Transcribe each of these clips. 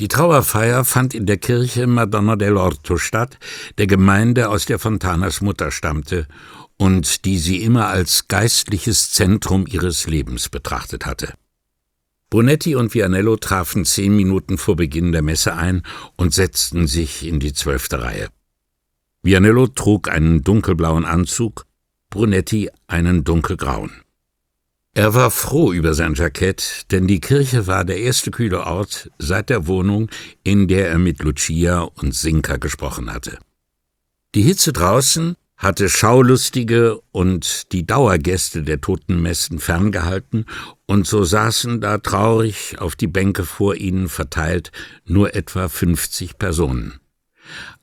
Die Trauerfeier fand in der Kirche Madonna dell'Orto statt, der Gemeinde, aus der Fontanas Mutter stammte und die sie immer als geistliches Zentrum ihres Lebens betrachtet hatte. Brunetti und Vianello trafen zehn Minuten vor Beginn der Messe ein und setzten sich in die zwölfte Reihe. Vianello trug einen dunkelblauen Anzug, Brunetti einen dunkelgrauen. Er war froh über sein Jackett, denn die Kirche war der erste kühle Ort seit der Wohnung, in der er mit Lucia und Sinka gesprochen hatte. Die Hitze draußen hatte Schaulustige und die Dauergäste der Totenmessen ferngehalten, und so saßen da traurig auf die Bänke vor ihnen verteilt nur etwa fünfzig Personen.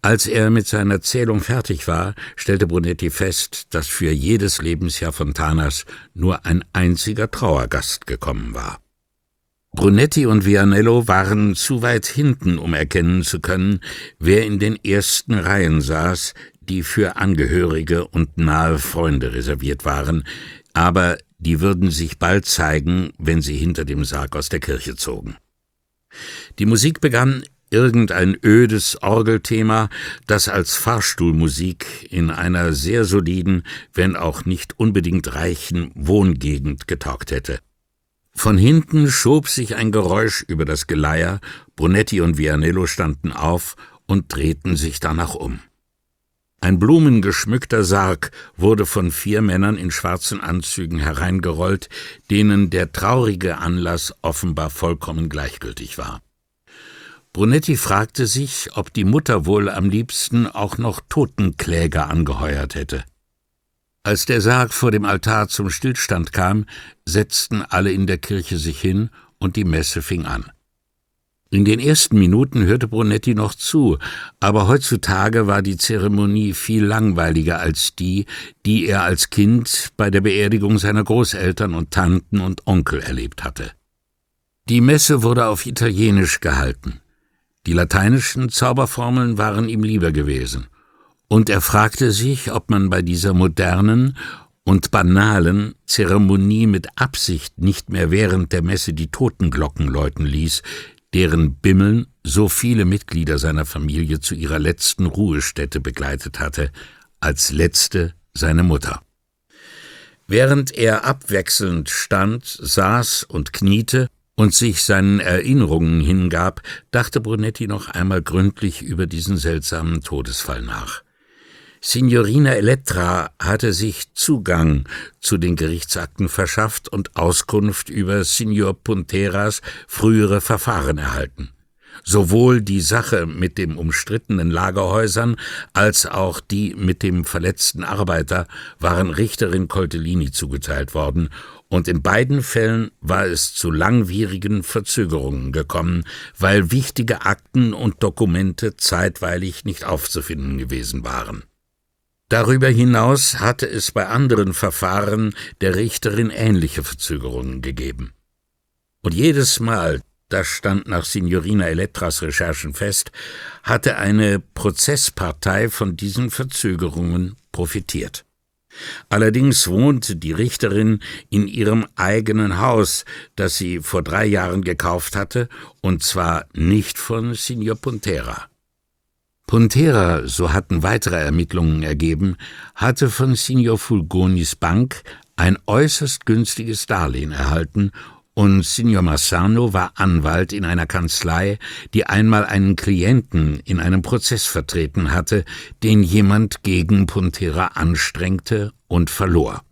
Als er mit seiner Zählung fertig war, stellte Brunetti fest, dass für jedes Lebensjahr Fontanas nur ein einziger Trauergast gekommen war. Brunetti und Vianello waren zu weit hinten, um erkennen zu können, wer in den ersten Reihen saß, die für Angehörige und nahe Freunde reserviert waren, aber die würden sich bald zeigen, wenn sie hinter dem Sarg aus der Kirche zogen. Die Musik begann irgendein ödes Orgelthema, das als Fahrstuhlmusik in einer sehr soliden, wenn auch nicht unbedingt reichen Wohngegend getaugt hätte. Von hinten schob sich ein Geräusch über das Geleier, Brunetti und Vianello standen auf und drehten sich danach um. Ein blumengeschmückter Sarg wurde von vier Männern in schwarzen Anzügen hereingerollt, denen der traurige Anlass offenbar vollkommen gleichgültig war. Brunetti fragte sich, ob die Mutter wohl am liebsten auch noch Totenkläger angeheuert hätte. Als der Sarg vor dem Altar zum Stillstand kam, setzten alle in der Kirche sich hin und die Messe fing an. In den ersten Minuten hörte Brunetti noch zu, aber heutzutage war die Zeremonie viel langweiliger als die, die er als Kind bei der Beerdigung seiner Großeltern und Tanten und Onkel erlebt hatte. Die Messe wurde auf Italienisch gehalten. Die lateinischen Zauberformeln waren ihm lieber gewesen. Und er fragte sich, ob man bei dieser modernen und banalen Zeremonie mit Absicht nicht mehr während der Messe die Totenglocken läuten ließ, deren Bimmeln so viele Mitglieder seiner Familie zu ihrer letzten Ruhestätte begleitet hatte, als letzte seine Mutter. Während er abwechselnd stand, saß und kniete und sich seinen Erinnerungen hingab, dachte Brunetti noch einmal gründlich über diesen seltsamen Todesfall nach. Signorina Elettra hatte sich Zugang zu den Gerichtsakten verschafft und Auskunft über Signor Punteras frühere Verfahren erhalten. Sowohl die Sache mit dem umstrittenen Lagerhäusern als auch die mit dem verletzten Arbeiter waren Richterin Coltellini zugeteilt worden, und in beiden Fällen war es zu langwierigen Verzögerungen gekommen, weil wichtige Akten und Dokumente zeitweilig nicht aufzufinden gewesen waren. Darüber hinaus hatte es bei anderen Verfahren der Richterin ähnliche Verzögerungen gegeben. Und jedes Mal, das stand nach Signorina Elettras Recherchen fest, hatte eine Prozesspartei von diesen Verzögerungen profitiert. Allerdings wohnte die Richterin in ihrem eigenen Haus, das sie vor drei Jahren gekauft hatte, und zwar nicht von Signor Pontera. Pontera, so hatten weitere Ermittlungen ergeben, hatte von Signor Fulgonis Bank ein äußerst günstiges Darlehen erhalten und Signor Massano war Anwalt in einer Kanzlei, die einmal einen Klienten in einem Prozess vertreten hatte, den jemand gegen Pontera anstrengte und verlor.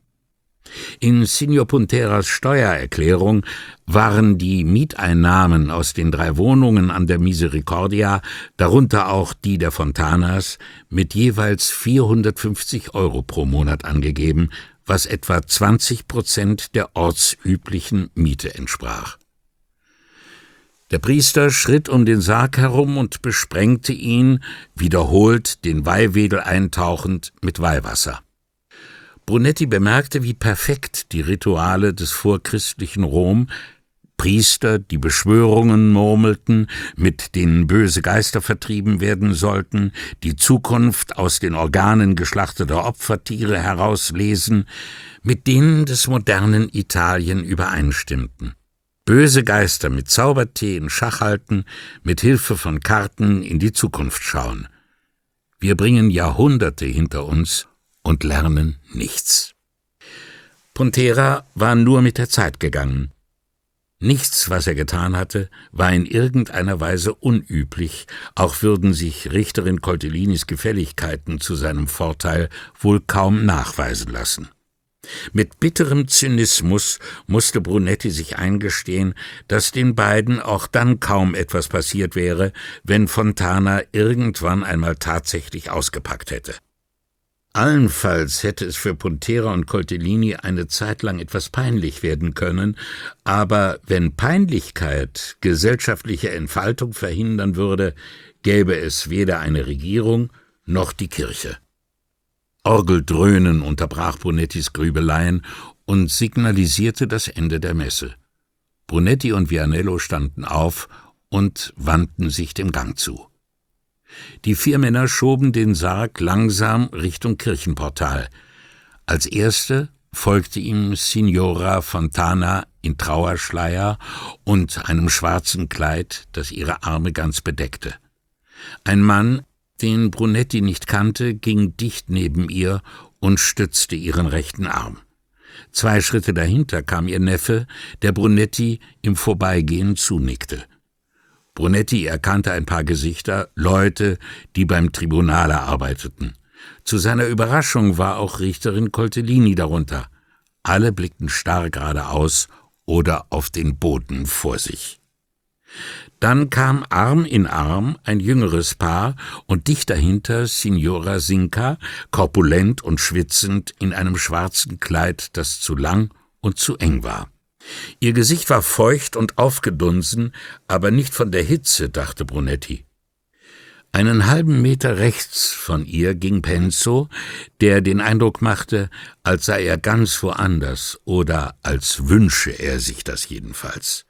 In Signor Punteras Steuererklärung waren die Mieteinnahmen aus den drei Wohnungen an der Misericordia, darunter auch die der Fontanas, mit jeweils 450 Euro pro Monat angegeben, was etwa 20 Prozent der ortsüblichen Miete entsprach. Der Priester schritt um den Sarg herum und besprengte ihn, wiederholt den Weihwedel eintauchend, mit Weihwasser. Brunetti bemerkte, wie perfekt die Rituale des vorchristlichen Rom Priester, die Beschwörungen murmelten, mit denen böse Geister vertrieben werden sollten, die Zukunft aus den Organen geschlachteter Opfertiere herauslesen, mit denen des modernen Italien übereinstimmten. Böse Geister mit Zaubertee in Schach halten, mit Hilfe von Karten in die Zukunft schauen. Wir bringen Jahrhunderte hinter uns und lernen nichts. Pontera war nur mit der Zeit gegangen. Nichts, was er getan hatte, war in irgendeiner Weise unüblich, auch würden sich Richterin Coltellinis Gefälligkeiten zu seinem Vorteil wohl kaum nachweisen lassen. Mit bitterem Zynismus musste Brunetti sich eingestehen, dass den beiden auch dann kaum etwas passiert wäre, wenn Fontana irgendwann einmal tatsächlich ausgepackt hätte. Allenfalls hätte es für Pontera und Coltellini eine Zeit lang etwas peinlich werden können, aber wenn Peinlichkeit gesellschaftliche Entfaltung verhindern würde, gäbe es weder eine Regierung noch die Kirche. Orgeldröhnen unterbrach Brunettis Grübeleien und signalisierte das Ende der Messe. Brunetti und Vianello standen auf und wandten sich dem Gang zu. Die vier Männer schoben den Sarg langsam Richtung Kirchenportal. Als erste folgte ihm Signora Fontana in Trauerschleier und einem schwarzen Kleid, das ihre Arme ganz bedeckte. Ein Mann, den Brunetti nicht kannte, ging dicht neben ihr und stützte ihren rechten Arm. Zwei Schritte dahinter kam ihr Neffe, der Brunetti im Vorbeigehen zunickte. Brunetti erkannte ein paar Gesichter, Leute, die beim Tribunale arbeiteten. Zu seiner Überraschung war auch Richterin Coltellini darunter. Alle blickten starr geradeaus oder auf den Boden vor sich. Dann kam Arm in Arm ein jüngeres Paar und dicht dahinter Signora Sinka, korpulent und schwitzend in einem schwarzen Kleid, das zu lang und zu eng war. Ihr Gesicht war feucht und aufgedunsen, aber nicht von der Hitze, dachte Brunetti. Einen halben Meter rechts von ihr ging Penzo, der den Eindruck machte, als sei er ganz woanders oder als wünsche er sich das jedenfalls.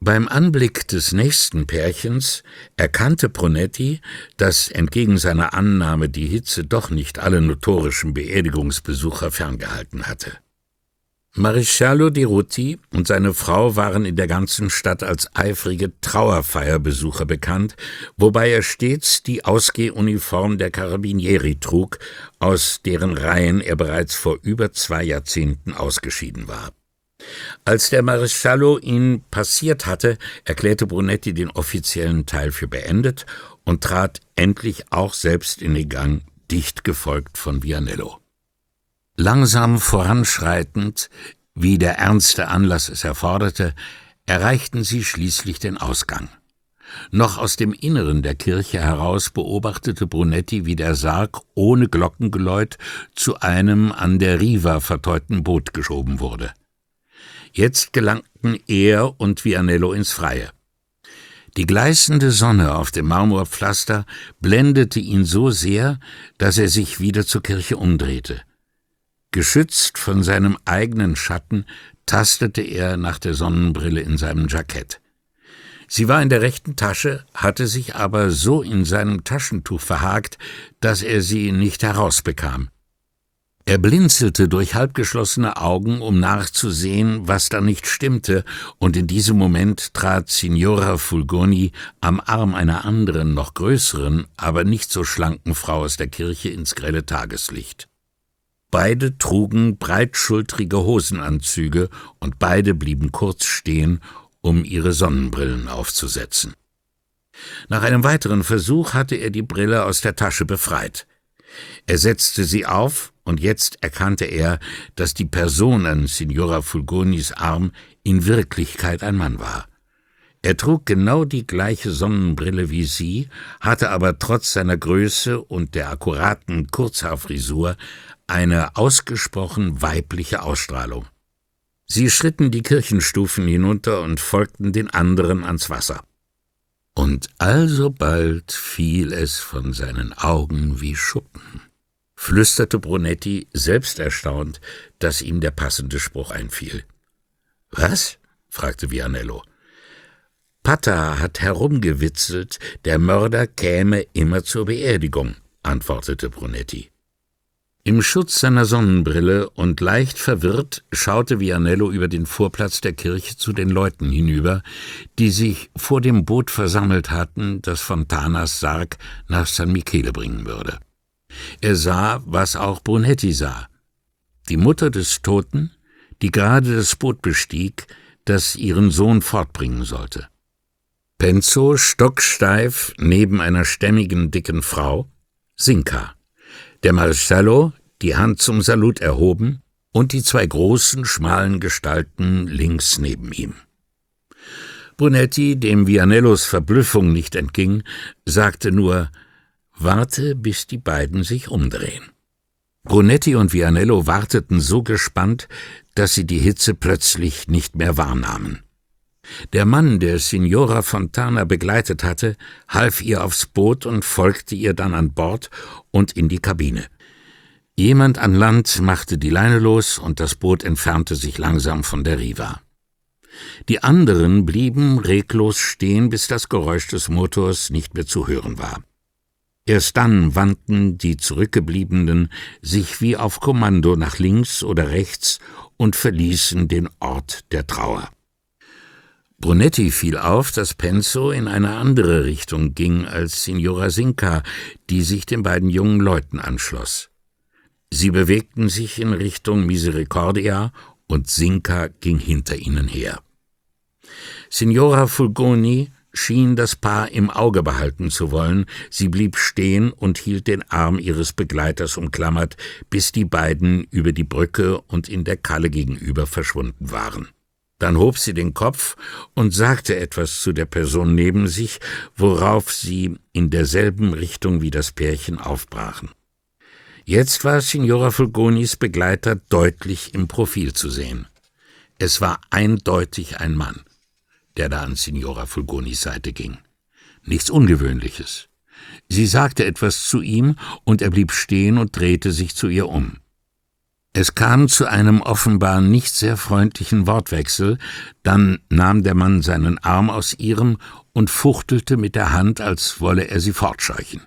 Beim Anblick des nächsten Pärchens erkannte Brunetti, dass entgegen seiner Annahme die Hitze doch nicht alle notorischen Beerdigungsbesucher ferngehalten hatte. Maresciallo di Rutti und seine Frau waren in der ganzen Stadt als eifrige Trauerfeierbesucher bekannt, wobei er stets die Ausgehuniform der Carabinieri trug, aus deren Reihen er bereits vor über zwei Jahrzehnten ausgeschieden war. Als der Maresciallo ihn passiert hatte, erklärte Brunetti den offiziellen Teil für beendet und trat endlich auch selbst in den Gang, dicht gefolgt von Vianello. Langsam voranschreitend, wie der ernste Anlass es erforderte, erreichten sie schließlich den Ausgang. Noch aus dem Inneren der Kirche heraus beobachtete Brunetti, wie der Sarg ohne Glockengeläut zu einem an der Riva verteuten Boot geschoben wurde. Jetzt gelangten er und Vianello ins Freie. Die gleißende Sonne auf dem Marmorpflaster blendete ihn so sehr, dass er sich wieder zur Kirche umdrehte. Geschützt von seinem eigenen Schatten tastete er nach der Sonnenbrille in seinem Jackett. Sie war in der rechten Tasche, hatte sich aber so in seinem Taschentuch verhakt, dass er sie nicht herausbekam. Er blinzelte durch halbgeschlossene Augen, um nachzusehen, was da nicht stimmte, und in diesem Moment trat Signora Fulgoni am Arm einer anderen, noch größeren, aber nicht so schlanken Frau aus der Kirche ins grelle Tageslicht. Beide trugen breitschultrige Hosenanzüge und beide blieben kurz stehen, um ihre Sonnenbrillen aufzusetzen. Nach einem weiteren Versuch hatte er die Brille aus der Tasche befreit. Er setzte sie auf, und jetzt erkannte er, dass die Person an Signora Fulgonis Arm in Wirklichkeit ein Mann war. Er trug genau die gleiche Sonnenbrille wie sie, hatte aber trotz seiner Größe und der akkuraten Kurzhaarfrisur eine ausgesprochen weibliche Ausstrahlung. Sie schritten die Kirchenstufen hinunter und folgten den anderen ans Wasser. Und alsobald fiel es von seinen Augen wie Schuppen, flüsterte Brunetti, selbst erstaunt, dass ihm der passende Spruch einfiel. Was? fragte Vianello. Pata hat herumgewitzelt, der Mörder käme immer zur Beerdigung, antwortete Brunetti. Im Schutz seiner Sonnenbrille und leicht verwirrt schaute Vianello über den Vorplatz der Kirche zu den Leuten hinüber, die sich vor dem Boot versammelt hatten, das Fontanas Sarg nach San Michele bringen würde. Er sah, was auch Brunetti sah. Die Mutter des Toten, die gerade das Boot bestieg, das ihren Sohn fortbringen sollte. Penzo stocksteif neben einer stämmigen, dicken Frau, Sinka. Der Marcello, die Hand zum Salut erhoben, und die zwei großen, schmalen Gestalten links neben ihm. Brunetti, dem Vianellos Verblüffung nicht entging, sagte nur Warte, bis die beiden sich umdrehen. Brunetti und Vianello warteten so gespannt, dass sie die Hitze plötzlich nicht mehr wahrnahmen. Der Mann, der Signora Fontana begleitet hatte, half ihr aufs Boot und folgte ihr dann an Bord und in die Kabine. Jemand an Land machte die Leine los und das Boot entfernte sich langsam von der Riva. Die anderen blieben reglos stehen, bis das Geräusch des Motors nicht mehr zu hören war. Erst dann wandten die Zurückgebliebenen sich wie auf Kommando nach links oder rechts und verließen den Ort der Trauer. Brunetti fiel auf, dass Penzo in eine andere Richtung ging als Signora Sinca, die sich den beiden jungen Leuten anschloss. Sie bewegten sich in Richtung Misericordia und Sinca ging hinter ihnen her. Signora Fulgoni schien das Paar im Auge behalten zu wollen, sie blieb stehen und hielt den Arm ihres Begleiters umklammert, bis die beiden über die Brücke und in der Kalle gegenüber verschwunden waren. Dann hob sie den Kopf und sagte etwas zu der Person neben sich, worauf sie in derselben Richtung wie das Pärchen aufbrachen. Jetzt war Signora Fulgonis Begleiter deutlich im Profil zu sehen. Es war eindeutig ein Mann, der da an Signora Fulgonis Seite ging. Nichts Ungewöhnliches. Sie sagte etwas zu ihm, und er blieb stehen und drehte sich zu ihr um. Es kam zu einem offenbar nicht sehr freundlichen Wortwechsel, dann nahm der Mann seinen Arm aus ihrem und fuchtelte mit der Hand, als wolle er sie fortscheuchen.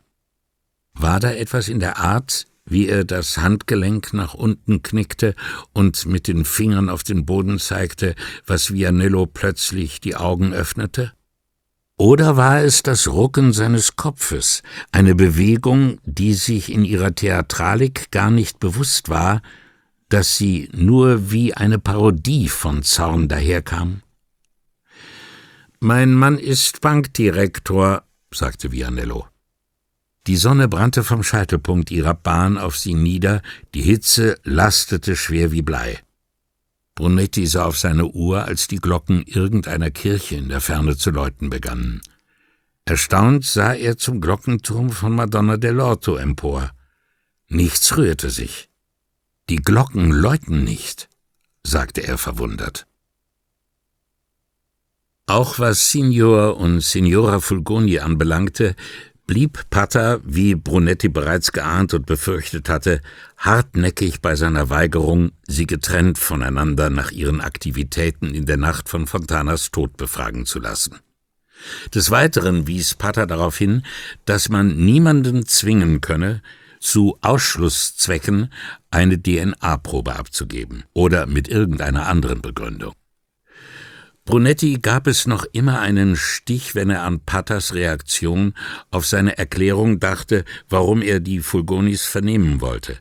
War da etwas in der Art, wie er das Handgelenk nach unten knickte und mit den Fingern auf den Boden zeigte, was Vianello plötzlich die Augen öffnete? Oder war es das Rucken seines Kopfes, eine Bewegung, die sich in ihrer Theatralik gar nicht bewusst war, dass sie nur wie eine Parodie von Zorn daherkam? Mein Mann ist Bankdirektor, sagte Vianello. Die Sonne brannte vom Scheitelpunkt ihrer Bahn auf sie nieder, die Hitze lastete schwer wie Blei. Brunetti sah auf seine Uhr, als die Glocken irgendeiner Kirche in der Ferne zu läuten begannen. Erstaunt sah er zum Glockenturm von Madonna dell'Orto empor. Nichts rührte sich. Die Glocken läuten nicht, sagte er verwundert. Auch was Signor und Signora Fulgoni anbelangte, blieb Pata, wie Brunetti bereits geahnt und befürchtet hatte, hartnäckig bei seiner Weigerung, sie getrennt voneinander nach ihren Aktivitäten in der Nacht von Fontanas Tod befragen zu lassen. Des Weiteren wies Pata darauf hin, dass man niemanden zwingen könne, zu Ausschlusszwecken eine DNA-Probe abzugeben oder mit irgendeiner anderen Begründung. Brunetti gab es noch immer einen Stich, wenn er an Patters Reaktion auf seine Erklärung dachte, warum er die Fulgonis vernehmen wollte.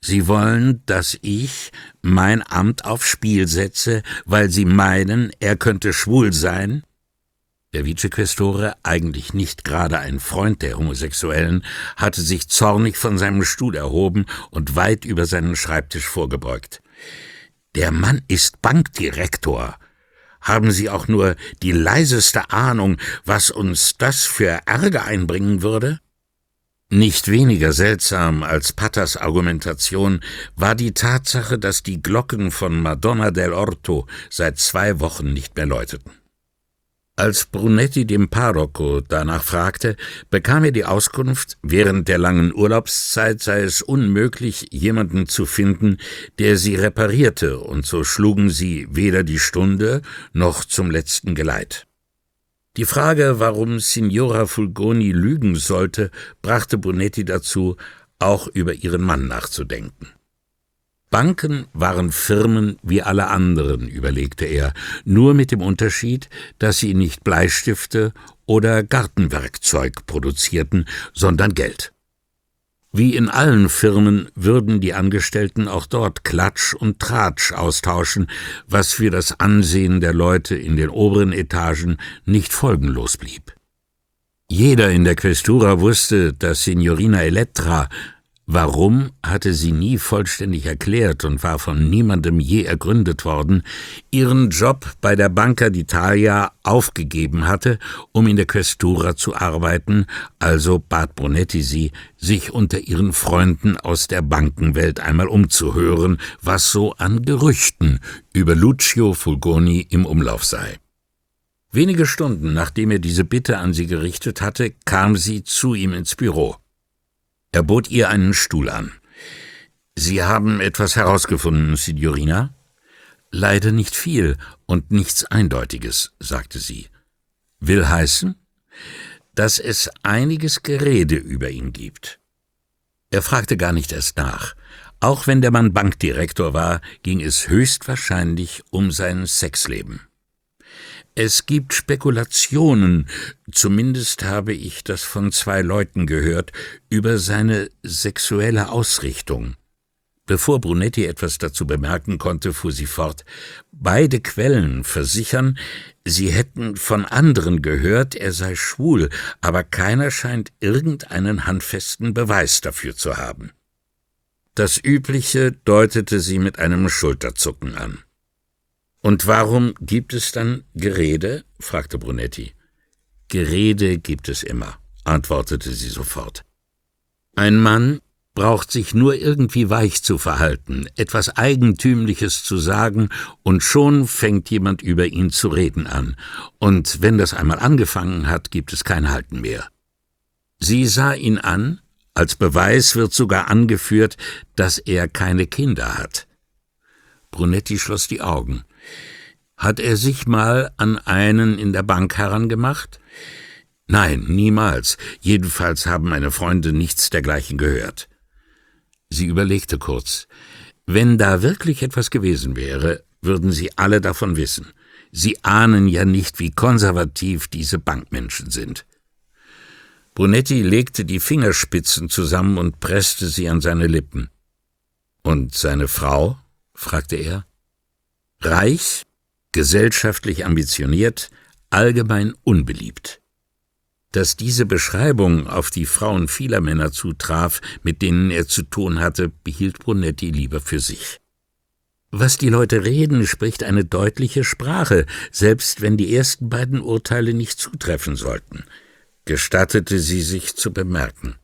Sie wollen, dass ich mein Amt aufs Spiel setze, weil Sie meinen, er könnte schwul sein? Der Vicequestore, eigentlich nicht gerade ein Freund der Homosexuellen, hatte sich zornig von seinem Stuhl erhoben und weit über seinen Schreibtisch vorgebeugt. Der Mann ist Bankdirektor, haben Sie auch nur die leiseste Ahnung, was uns das für Ärger einbringen würde? Nicht weniger seltsam als Pattas Argumentation war die Tatsache, dass die Glocken von Madonna del Orto seit zwei Wochen nicht mehr läuteten. Als Brunetti dem Parroco danach fragte, bekam er die Auskunft, während der langen Urlaubszeit sei es unmöglich, jemanden zu finden, der sie reparierte, und so schlugen sie weder die Stunde noch zum letzten Geleit. Die Frage, warum Signora Fulgoni lügen sollte, brachte Brunetti dazu, auch über ihren Mann nachzudenken. Banken waren Firmen wie alle anderen, überlegte er, nur mit dem Unterschied, dass sie nicht Bleistifte oder Gartenwerkzeug produzierten, sondern Geld. Wie in allen Firmen würden die Angestellten auch dort Klatsch und Tratsch austauschen, was für das Ansehen der Leute in den oberen Etagen nicht folgenlos blieb. Jeder in der Questura wusste, dass Signorina Elettra Warum hatte sie nie vollständig erklärt und war von niemandem je ergründet worden, ihren Job bei der Banca d'Italia aufgegeben hatte, um in der Questura zu arbeiten, also bat Brunetti sie, sich unter ihren Freunden aus der Bankenwelt einmal umzuhören, was so an Gerüchten über Lucio Fulgoni im Umlauf sei. Wenige Stunden nachdem er diese Bitte an sie gerichtet hatte, kam sie zu ihm ins Büro. Er bot ihr einen Stuhl an. Sie haben etwas herausgefunden, Signorina? Leider nicht viel und nichts Eindeutiges, sagte sie. Will heißen, dass es einiges Gerede über ihn gibt. Er fragte gar nicht erst nach. Auch wenn der Mann Bankdirektor war, ging es höchstwahrscheinlich um sein Sexleben. Es gibt Spekulationen, zumindest habe ich das von zwei Leuten gehört, über seine sexuelle Ausrichtung. Bevor Brunetti etwas dazu bemerken konnte, fuhr sie fort. Beide Quellen versichern, sie hätten von anderen gehört, er sei schwul, aber keiner scheint irgendeinen handfesten Beweis dafür zu haben. Das Übliche deutete sie mit einem Schulterzucken an. Und warum gibt es dann Gerede? fragte Brunetti. Gerede gibt es immer, antwortete sie sofort. Ein Mann braucht sich nur irgendwie weich zu verhalten, etwas Eigentümliches zu sagen, und schon fängt jemand über ihn zu reden an, und wenn das einmal angefangen hat, gibt es kein Halten mehr. Sie sah ihn an, als Beweis wird sogar angeführt, dass er keine Kinder hat. Brunetti schloss die Augen. Hat er sich mal an einen in der Bank herangemacht? Nein, niemals. Jedenfalls haben meine Freunde nichts dergleichen gehört. Sie überlegte kurz. Wenn da wirklich etwas gewesen wäre, würden Sie alle davon wissen. Sie ahnen ja nicht, wie konservativ diese Bankmenschen sind. Brunetti legte die Fingerspitzen zusammen und presste sie an seine Lippen. Und seine Frau? fragte er. Reich, gesellschaftlich ambitioniert, allgemein unbeliebt. Dass diese Beschreibung auf die Frauen vieler Männer zutraf, mit denen er zu tun hatte, behielt Brunetti lieber für sich. Was die Leute reden, spricht eine deutliche Sprache, selbst wenn die ersten beiden Urteile nicht zutreffen sollten, gestattete sie sich zu bemerken.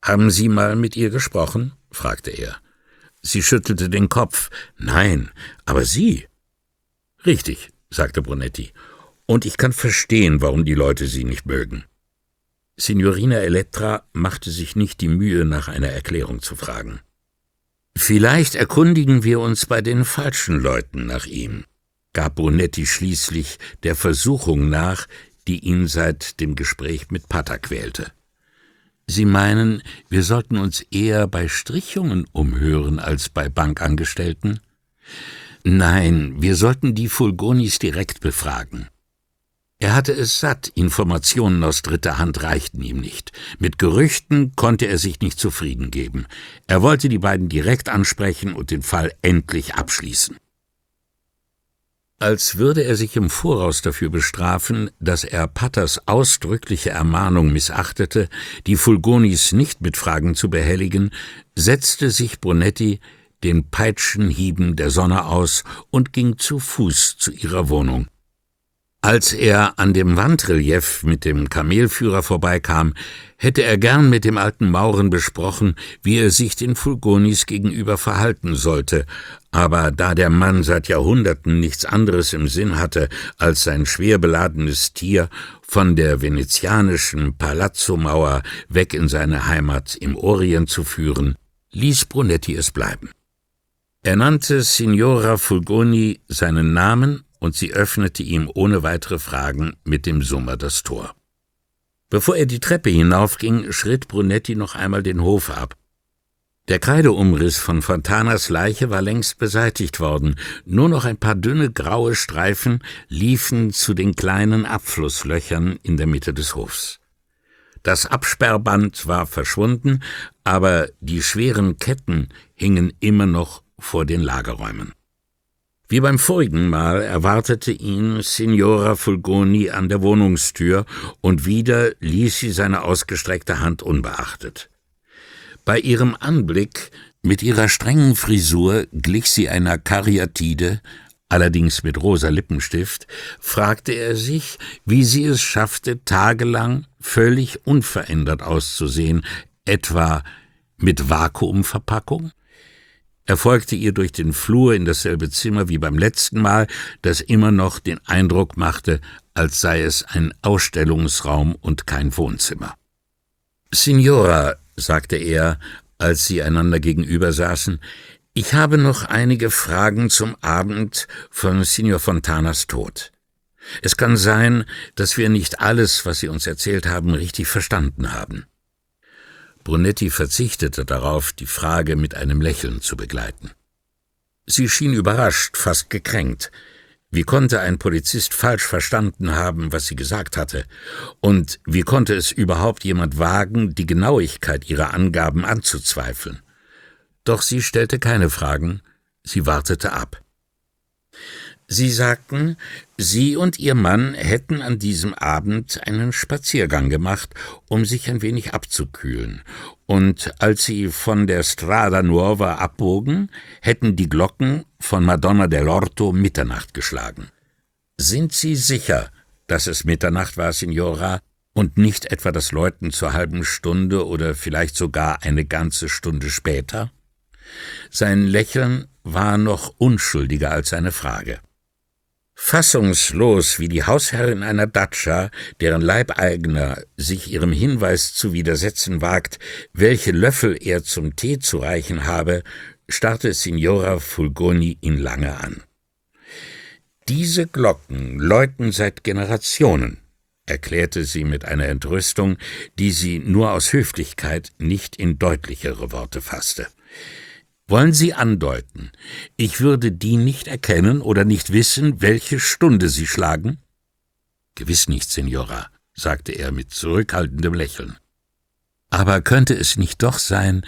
Haben Sie mal mit ihr gesprochen? fragte er. Sie schüttelte den Kopf. Nein, aber Sie. Richtig, sagte Brunetti, und ich kann verstehen, warum die Leute sie nicht mögen. Signorina Elettra machte sich nicht die Mühe, nach einer Erklärung zu fragen. Vielleicht erkundigen wir uns bei den falschen Leuten nach ihm, gab Brunetti schließlich der Versuchung nach, die ihn seit dem Gespräch mit Pata quälte. Sie meinen, wir sollten uns eher bei Strichungen umhören als bei Bankangestellten? Nein, wir sollten die Fulgonis direkt befragen. Er hatte es satt, Informationen aus dritter Hand reichten ihm nicht. Mit Gerüchten konnte er sich nicht zufrieden geben. Er wollte die beiden direkt ansprechen und den Fall endlich abschließen. Als würde er sich im Voraus dafür bestrafen, dass er Patters ausdrückliche Ermahnung missachtete, die Fulgonis nicht mit Fragen zu behelligen, setzte sich Brunetti den Peitschenhieben der Sonne aus und ging zu Fuß zu ihrer Wohnung. Als er an dem Wandrelief mit dem Kamelführer vorbeikam, hätte er gern mit dem alten Mauren besprochen, wie er sich den Fulgonis gegenüber verhalten sollte, aber da der Mann seit Jahrhunderten nichts anderes im Sinn hatte, als sein schwer beladenes Tier von der venezianischen Palazzo-Mauer weg in seine Heimat im Orient zu führen, ließ Brunetti es bleiben. Er nannte Signora Fulgoni seinen Namen und sie öffnete ihm ohne weitere Fragen mit dem Summer das Tor. Bevor er die Treppe hinaufging, schritt Brunetti noch einmal den Hof ab Der Kreideumriss von Fontanas Leiche war längst beseitigt worden, nur noch ein paar dünne graue Streifen liefen zu den kleinen Abflusslöchern in der Mitte des Hofs. Das Absperrband war verschwunden, aber die schweren Ketten hingen immer noch vor den Lagerräumen. Wie beim vorigen Mal erwartete ihn Signora Fulgoni an der Wohnungstür, und wieder ließ sie seine ausgestreckte Hand unbeachtet. Bei ihrem Anblick, mit ihrer strengen Frisur, glich sie einer Karyatide, allerdings mit rosa Lippenstift, fragte er sich, wie sie es schaffte, tagelang völlig unverändert auszusehen, etwa mit Vakuumverpackung? Er folgte ihr durch den Flur in dasselbe Zimmer wie beim letzten Mal, das immer noch den Eindruck machte, als sei es ein Ausstellungsraum und kein Wohnzimmer. Signora, sagte er, als sie einander gegenüber saßen, ich habe noch einige Fragen zum Abend von Signor Fontanas Tod. Es kann sein, dass wir nicht alles, was Sie uns erzählt haben, richtig verstanden haben. Brunetti verzichtete darauf, die Frage mit einem Lächeln zu begleiten. Sie schien überrascht, fast gekränkt. Wie konnte ein Polizist falsch verstanden haben, was sie gesagt hatte? Und wie konnte es überhaupt jemand wagen, die Genauigkeit ihrer Angaben anzuzweifeln? Doch sie stellte keine Fragen, sie wartete ab. Sie sagten, Sie und Ihr Mann hätten an diesem Abend einen Spaziergang gemacht, um sich ein wenig abzukühlen, und als Sie von der Strada Nuova abbogen, hätten die Glocken von Madonna dell'Orto Mitternacht geschlagen. Sind Sie sicher, dass es Mitternacht war, Signora, und nicht etwa das Läuten zur halben Stunde oder vielleicht sogar eine ganze Stunde später? Sein Lächeln war noch unschuldiger als seine Frage. Fassungslos wie die Hausherrin einer Datscha, deren Leibeigner sich ihrem Hinweis zu widersetzen wagt, welche Löffel er zum Tee zu reichen habe, starrte Signora Fulgoni ihn lange an. Diese Glocken läuten seit Generationen, erklärte sie mit einer Entrüstung, die sie nur aus Höflichkeit nicht in deutlichere Worte fasste. Wollen Sie andeuten, ich würde die nicht erkennen oder nicht wissen, welche Stunde Sie schlagen? Gewiss nicht, Signora, sagte er mit zurückhaltendem Lächeln. Aber könnte es nicht doch sein,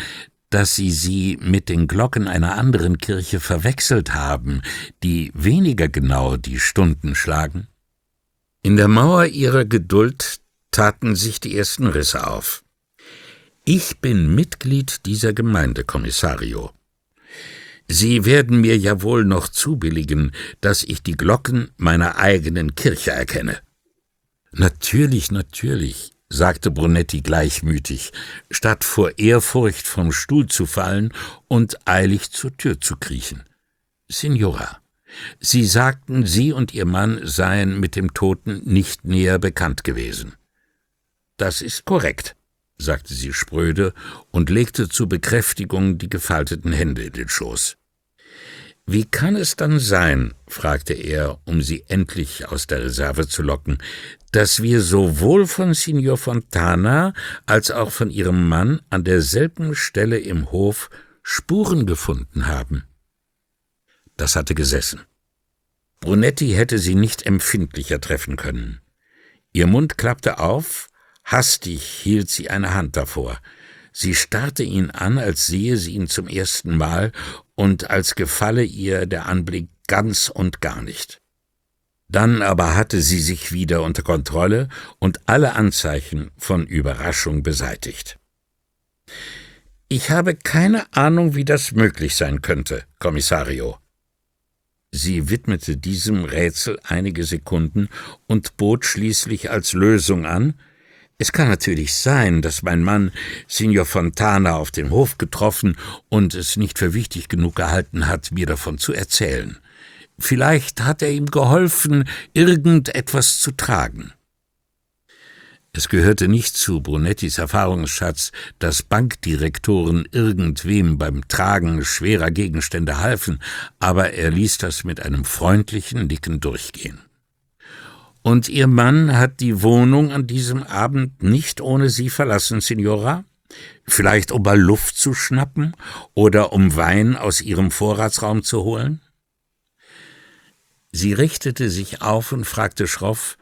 dass Sie sie mit den Glocken einer anderen Kirche verwechselt haben, die weniger genau die Stunden schlagen? In der Mauer ihrer Geduld taten sich die ersten Risse auf. Ich bin Mitglied dieser Gemeinde, Kommissario. Sie werden mir ja wohl noch zubilligen, dass ich die Glocken meiner eigenen Kirche erkenne. Natürlich, natürlich, sagte Brunetti gleichmütig, statt vor Ehrfurcht vom Stuhl zu fallen und eilig zur Tür zu kriechen. Signora, Sie sagten, Sie und Ihr Mann seien mit dem Toten nicht näher bekannt gewesen. Das ist korrekt, sagte sie spröde und legte zur Bekräftigung die gefalteten Hände in den Schoß. Wie kann es dann sein, fragte er, um sie endlich aus der Reserve zu locken, dass wir sowohl von Signor Fontana als auch von ihrem Mann an derselben Stelle im Hof Spuren gefunden haben? Das hatte gesessen. Brunetti hätte sie nicht empfindlicher treffen können. Ihr Mund klappte auf, hastig hielt sie eine Hand davor. Sie starrte ihn an, als sehe sie ihn zum ersten Mal und als gefalle ihr der Anblick ganz und gar nicht. Dann aber hatte sie sich wieder unter Kontrolle und alle Anzeichen von Überraschung beseitigt. Ich habe keine Ahnung, wie das möglich sein könnte, Kommissario. Sie widmete diesem Rätsel einige Sekunden und bot schließlich als Lösung an, es kann natürlich sein, dass mein Mann Signor Fontana auf dem Hof getroffen und es nicht für wichtig genug gehalten hat, mir davon zu erzählen. Vielleicht hat er ihm geholfen, irgendetwas zu tragen. Es gehörte nicht zu Brunettis Erfahrungsschatz, dass Bankdirektoren irgendwem beim Tragen schwerer Gegenstände halfen, aber er ließ das mit einem freundlichen Nicken durchgehen. Und Ihr Mann hat die Wohnung an diesem Abend nicht ohne Sie verlassen, Signora? Vielleicht um mal Luft zu schnappen oder um Wein aus ihrem Vorratsraum zu holen? Sie richtete sich auf und fragte schroff,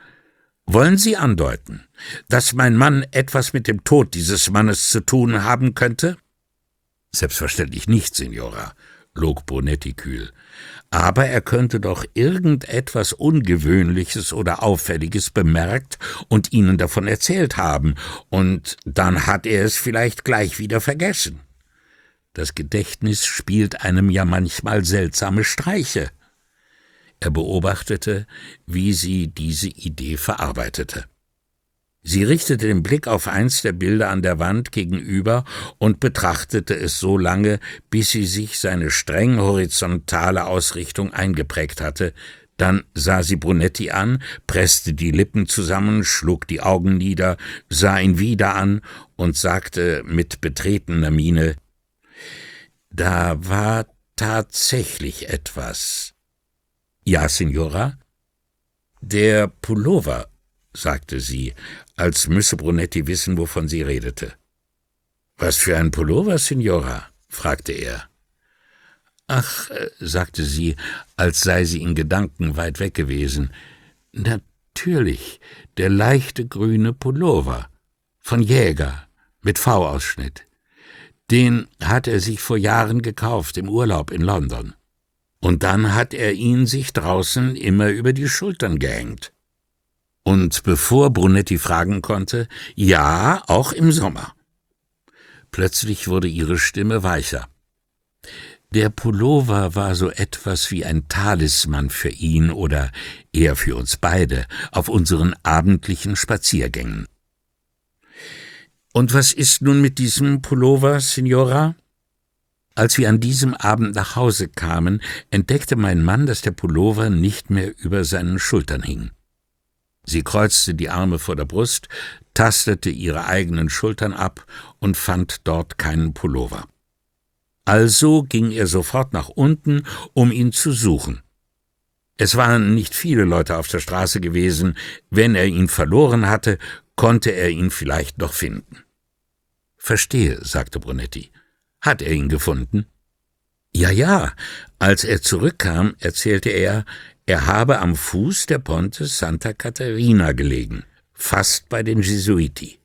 wollen Sie andeuten, dass mein Mann etwas mit dem Tod dieses Mannes zu tun haben könnte? Selbstverständlich nicht, Signora, log Bonetti kühl. Aber er könnte doch irgendetwas Ungewöhnliches oder Auffälliges bemerkt und Ihnen davon erzählt haben, und dann hat er es vielleicht gleich wieder vergessen. Das Gedächtnis spielt einem ja manchmal seltsame Streiche. Er beobachtete, wie sie diese Idee verarbeitete. Sie richtete den Blick auf eins der Bilder an der Wand gegenüber und betrachtete es so lange, bis sie sich seine streng horizontale Ausrichtung eingeprägt hatte, dann sah sie Brunetti an, presste die Lippen zusammen, schlug die Augen nieder, sah ihn wieder an und sagte mit betretener Miene Da war tatsächlich etwas. Ja, Signora? Der Pullover, sagte sie, als müsse Brunetti wissen, wovon sie redete. Was für ein Pullover, Signora? fragte er. Ach, äh, sagte sie, als sei sie in Gedanken weit weg gewesen. Natürlich, der leichte grüne Pullover. Von Jäger, mit V-Ausschnitt. Den hat er sich vor Jahren gekauft im Urlaub in London. Und dann hat er ihn sich draußen immer über die Schultern gehängt. Und bevor Brunetti fragen konnte, ja, auch im Sommer. Plötzlich wurde ihre Stimme weicher. Der Pullover war so etwas wie ein Talisman für ihn oder eher für uns beide auf unseren abendlichen Spaziergängen. Und was ist nun mit diesem Pullover, Signora? Als wir an diesem Abend nach Hause kamen, entdeckte mein Mann, dass der Pullover nicht mehr über seinen Schultern hing. Sie kreuzte die Arme vor der Brust, tastete ihre eigenen Schultern ab und fand dort keinen Pullover. Also ging er sofort nach unten, um ihn zu suchen. Es waren nicht viele Leute auf der Straße gewesen, wenn er ihn verloren hatte, konnte er ihn vielleicht noch finden. Verstehe, sagte Brunetti. Hat er ihn gefunden? Ja, ja. Als er zurückkam, erzählte er, er habe am Fuß der Ponte Santa Caterina gelegen, fast bei den Jesuiti.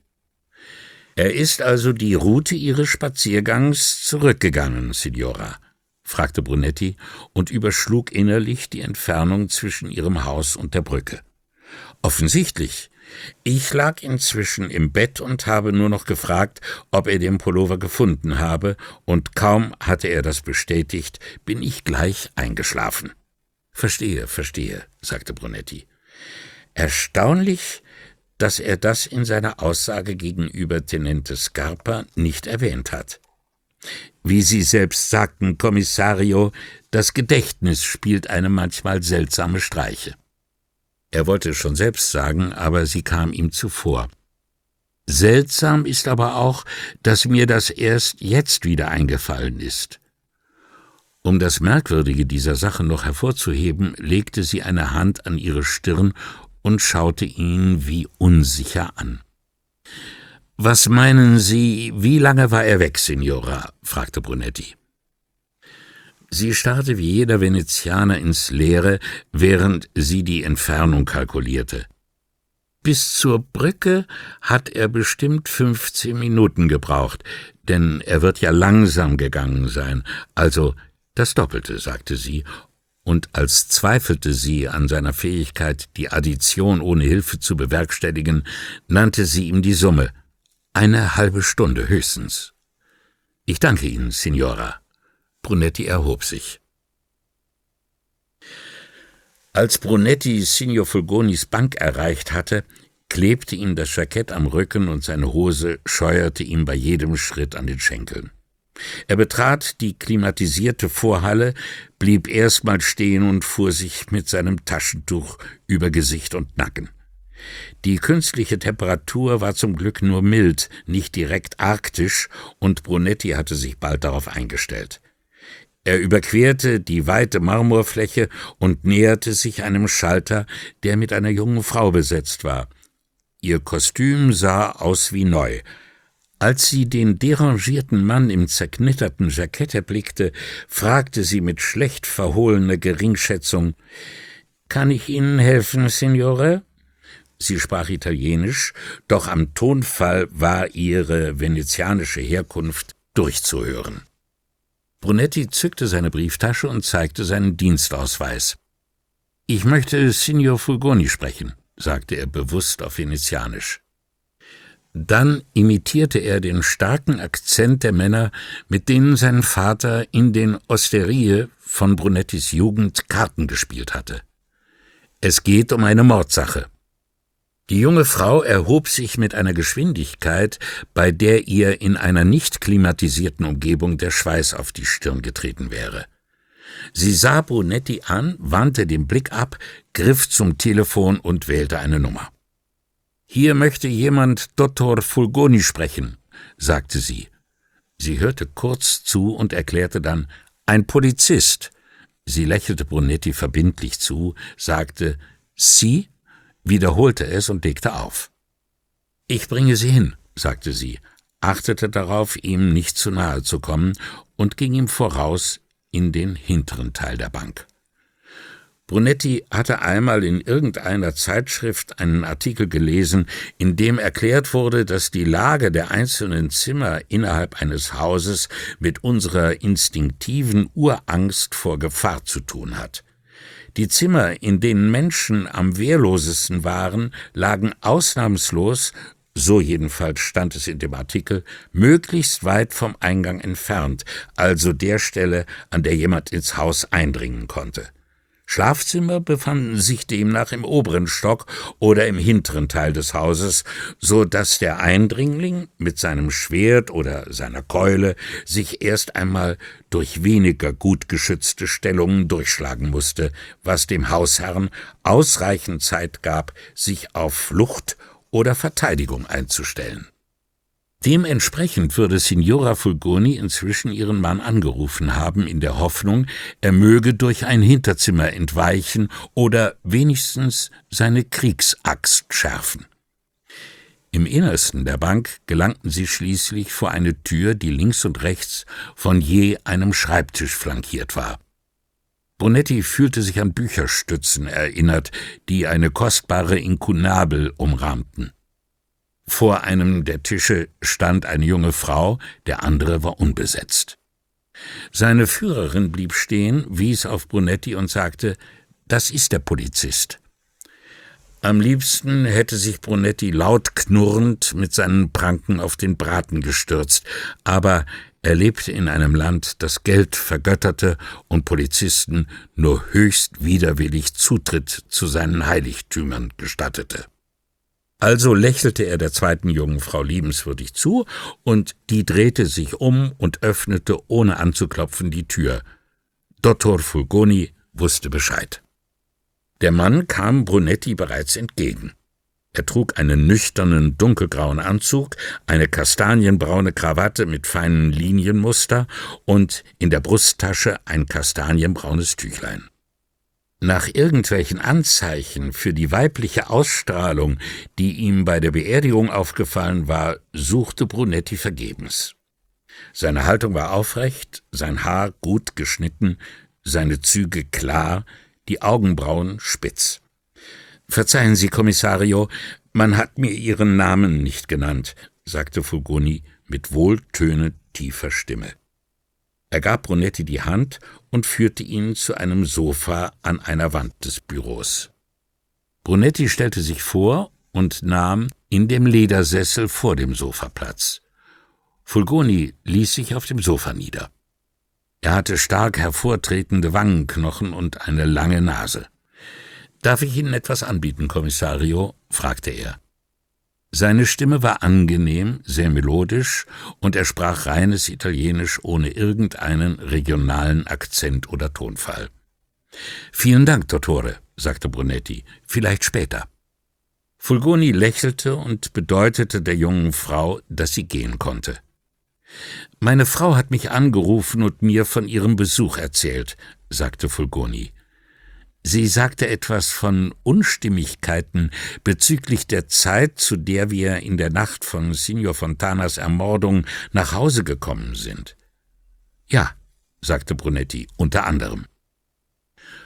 Er ist also die Route Ihres Spaziergangs zurückgegangen, Signora? fragte Brunetti und überschlug innerlich die Entfernung zwischen ihrem Haus und der Brücke. Offensichtlich, ich lag inzwischen im Bett und habe nur noch gefragt, ob er den Pullover gefunden habe, und kaum hatte er das bestätigt, bin ich gleich eingeschlafen. Verstehe, verstehe, sagte Brunetti. Erstaunlich, dass er das in seiner Aussage gegenüber Tenente Scarpa nicht erwähnt hat. Wie Sie selbst sagten, Kommissario, das Gedächtnis spielt einem manchmal seltsame Streiche. Er wollte es schon selbst sagen, aber sie kam ihm zuvor. Seltsam ist aber auch, dass mir das erst jetzt wieder eingefallen ist. Um das Merkwürdige dieser Sache noch hervorzuheben, legte sie eine Hand an ihre Stirn und schaute ihn wie unsicher an. Was meinen Sie, wie lange war er weg, Signora? fragte Brunetti. Sie starrte wie jeder Venezianer ins Leere, während sie die Entfernung kalkulierte. Bis zur Brücke hat er bestimmt fünfzehn Minuten gebraucht, denn er wird ja langsam gegangen sein, also das Doppelte, sagte sie, und als zweifelte sie an seiner Fähigkeit, die Addition ohne Hilfe zu bewerkstelligen, nannte sie ihm die Summe. Eine halbe Stunde höchstens. Ich danke Ihnen, Signora. Brunetti erhob sich. Als Brunetti Signor Fulgonis Bank erreicht hatte, klebte ihm das Jackett am Rücken und seine Hose scheuerte ihm bei jedem Schritt an den Schenkeln. Er betrat die klimatisierte Vorhalle, blieb erstmal stehen und fuhr sich mit seinem Taschentuch über Gesicht und Nacken. Die künstliche Temperatur war zum Glück nur mild, nicht direkt arktisch, und Brunetti hatte sich bald darauf eingestellt. Er überquerte die weite Marmorfläche und näherte sich einem Schalter, der mit einer jungen Frau besetzt war. Ihr Kostüm sah aus wie neu. Als sie den derangierten Mann im zerknitterten Jackett erblickte, fragte sie mit schlecht verhohlener Geringschätzung Kann ich Ihnen helfen, Signore? Sie sprach Italienisch, doch am Tonfall war ihre venezianische Herkunft durchzuhören. Brunetti zückte seine Brieftasche und zeigte seinen Dienstausweis. Ich möchte Signor Fulgoni sprechen, sagte er bewusst auf Venezianisch. Dann imitierte er den starken Akzent der Männer, mit denen sein Vater in den Osterie von Brunettis Jugend Karten gespielt hatte. Es geht um eine Mordsache. Die junge Frau erhob sich mit einer Geschwindigkeit, bei der ihr in einer nicht klimatisierten Umgebung der Schweiß auf die Stirn getreten wäre. Sie sah Brunetti an, wandte den Blick ab, griff zum Telefon und wählte eine Nummer. Hier möchte jemand Dottor Fulgoni sprechen, sagte sie. Sie hörte kurz zu und erklärte dann ein Polizist. Sie lächelte Brunetti verbindlich zu, sagte Sie wiederholte es und legte auf. Ich bringe Sie hin, sagte sie, achtete darauf, ihm nicht zu nahe zu kommen und ging ihm voraus in den hinteren Teil der Bank. Brunetti hatte einmal in irgendeiner Zeitschrift einen Artikel gelesen, in dem erklärt wurde, dass die Lage der einzelnen Zimmer innerhalb eines Hauses mit unserer instinktiven Urangst vor Gefahr zu tun hat. Die Zimmer, in denen Menschen am wehrlosesten waren, lagen ausnahmslos, so jedenfalls stand es in dem Artikel, möglichst weit vom Eingang entfernt, also der Stelle, an der jemand ins Haus eindringen konnte. Schlafzimmer befanden sich demnach im oberen Stock oder im hinteren Teil des Hauses, so dass der Eindringling mit seinem Schwert oder seiner Keule sich erst einmal durch weniger gut geschützte Stellungen durchschlagen musste, was dem Hausherrn ausreichend Zeit gab, sich auf Flucht oder Verteidigung einzustellen. Dementsprechend würde Signora Fulgoni inzwischen ihren Mann angerufen haben, in der Hoffnung, er möge durch ein Hinterzimmer entweichen oder wenigstens seine Kriegsaxt schärfen. Im Innersten der Bank gelangten sie schließlich vor eine Tür, die links und rechts von je einem Schreibtisch flankiert war. Bonetti fühlte sich an Bücherstützen erinnert, die eine kostbare Inkunabel umrahmten. Vor einem der Tische stand eine junge Frau, der andere war unbesetzt. Seine Führerin blieb stehen, wies auf Brunetti und sagte, das ist der Polizist. Am liebsten hätte sich Brunetti laut knurrend mit seinen Pranken auf den Braten gestürzt, aber er lebte in einem Land, das Geld vergötterte und Polizisten nur höchst widerwillig Zutritt zu seinen Heiligtümern gestattete. Also lächelte er der zweiten jungen Frau liebenswürdig zu, und die drehte sich um und öffnete ohne anzuklopfen die Tür. Dottor Fulgoni wusste Bescheid. Der Mann kam Brunetti bereits entgegen. Er trug einen nüchternen dunkelgrauen Anzug, eine kastanienbraune Krawatte mit feinen Linienmuster und in der Brusttasche ein kastanienbraunes Tüchlein. Nach irgendwelchen Anzeichen für die weibliche Ausstrahlung, die ihm bei der Beerdigung aufgefallen war, suchte Brunetti vergebens. Seine Haltung war aufrecht, sein Haar gut geschnitten, seine Züge klar, die Augenbrauen spitz. Verzeihen Sie, Kommissario, man hat mir Ihren Namen nicht genannt, sagte Fulgoni mit wohltönend tiefer Stimme. Er gab Brunetti die Hand und führte ihn zu einem Sofa an einer Wand des Büros. Brunetti stellte sich vor und nahm in dem Ledersessel vor dem Sofa Platz. Fulgoni ließ sich auf dem Sofa nieder. Er hatte stark hervortretende Wangenknochen und eine lange Nase. Darf ich Ihnen etwas anbieten, Kommissario? fragte er. Seine Stimme war angenehm, sehr melodisch, und er sprach reines Italienisch ohne irgendeinen regionalen Akzent oder Tonfall. Vielen Dank, Dottore, sagte Brunetti, vielleicht später. Fulgoni lächelte und bedeutete der jungen Frau, dass sie gehen konnte. Meine Frau hat mich angerufen und mir von ihrem Besuch erzählt, sagte Fulgoni. Sie sagte etwas von Unstimmigkeiten bezüglich der Zeit, zu der wir in der Nacht von Signor Fontanas Ermordung nach Hause gekommen sind. Ja, sagte Brunetti, unter anderem.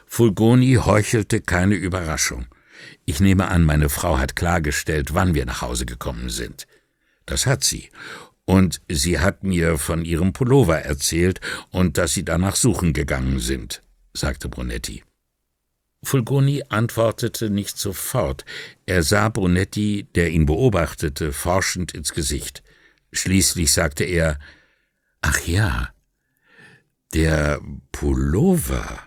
Fulgoni heuchelte keine Überraschung. Ich nehme an, meine Frau hat klargestellt, wann wir nach Hause gekommen sind. Das hat sie. Und sie hat mir von ihrem Pullover erzählt und dass sie danach suchen gegangen sind, sagte Brunetti. Fulgoni antwortete nicht sofort. Er sah Brunetti, der ihn beobachtete, forschend ins Gesicht. Schließlich sagte er Ach ja, der Pullover.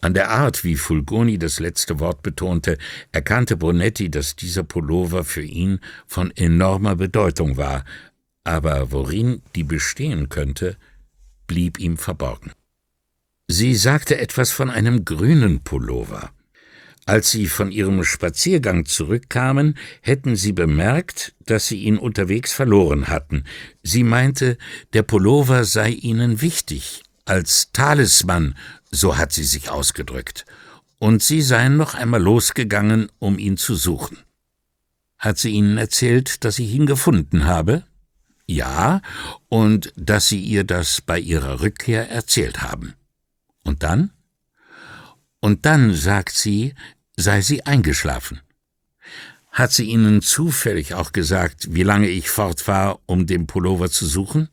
An der Art, wie Fulgoni das letzte Wort betonte, erkannte Brunetti, dass dieser Pullover für ihn von enormer Bedeutung war, aber worin die bestehen könnte, blieb ihm verborgen. Sie sagte etwas von einem grünen Pullover. Als sie von ihrem Spaziergang zurückkamen, hätten sie bemerkt, dass sie ihn unterwegs verloren hatten. Sie meinte, der Pullover sei ihnen wichtig, als Talisman, so hat sie sich ausgedrückt, und sie seien noch einmal losgegangen, um ihn zu suchen. Hat sie Ihnen erzählt, dass ich ihn gefunden habe? Ja, und dass Sie ihr das bei Ihrer Rückkehr erzählt haben. Und dann? Und dann, sagt sie, sei sie eingeschlafen. Hat sie Ihnen zufällig auch gesagt, wie lange ich fort war, um den Pullover zu suchen?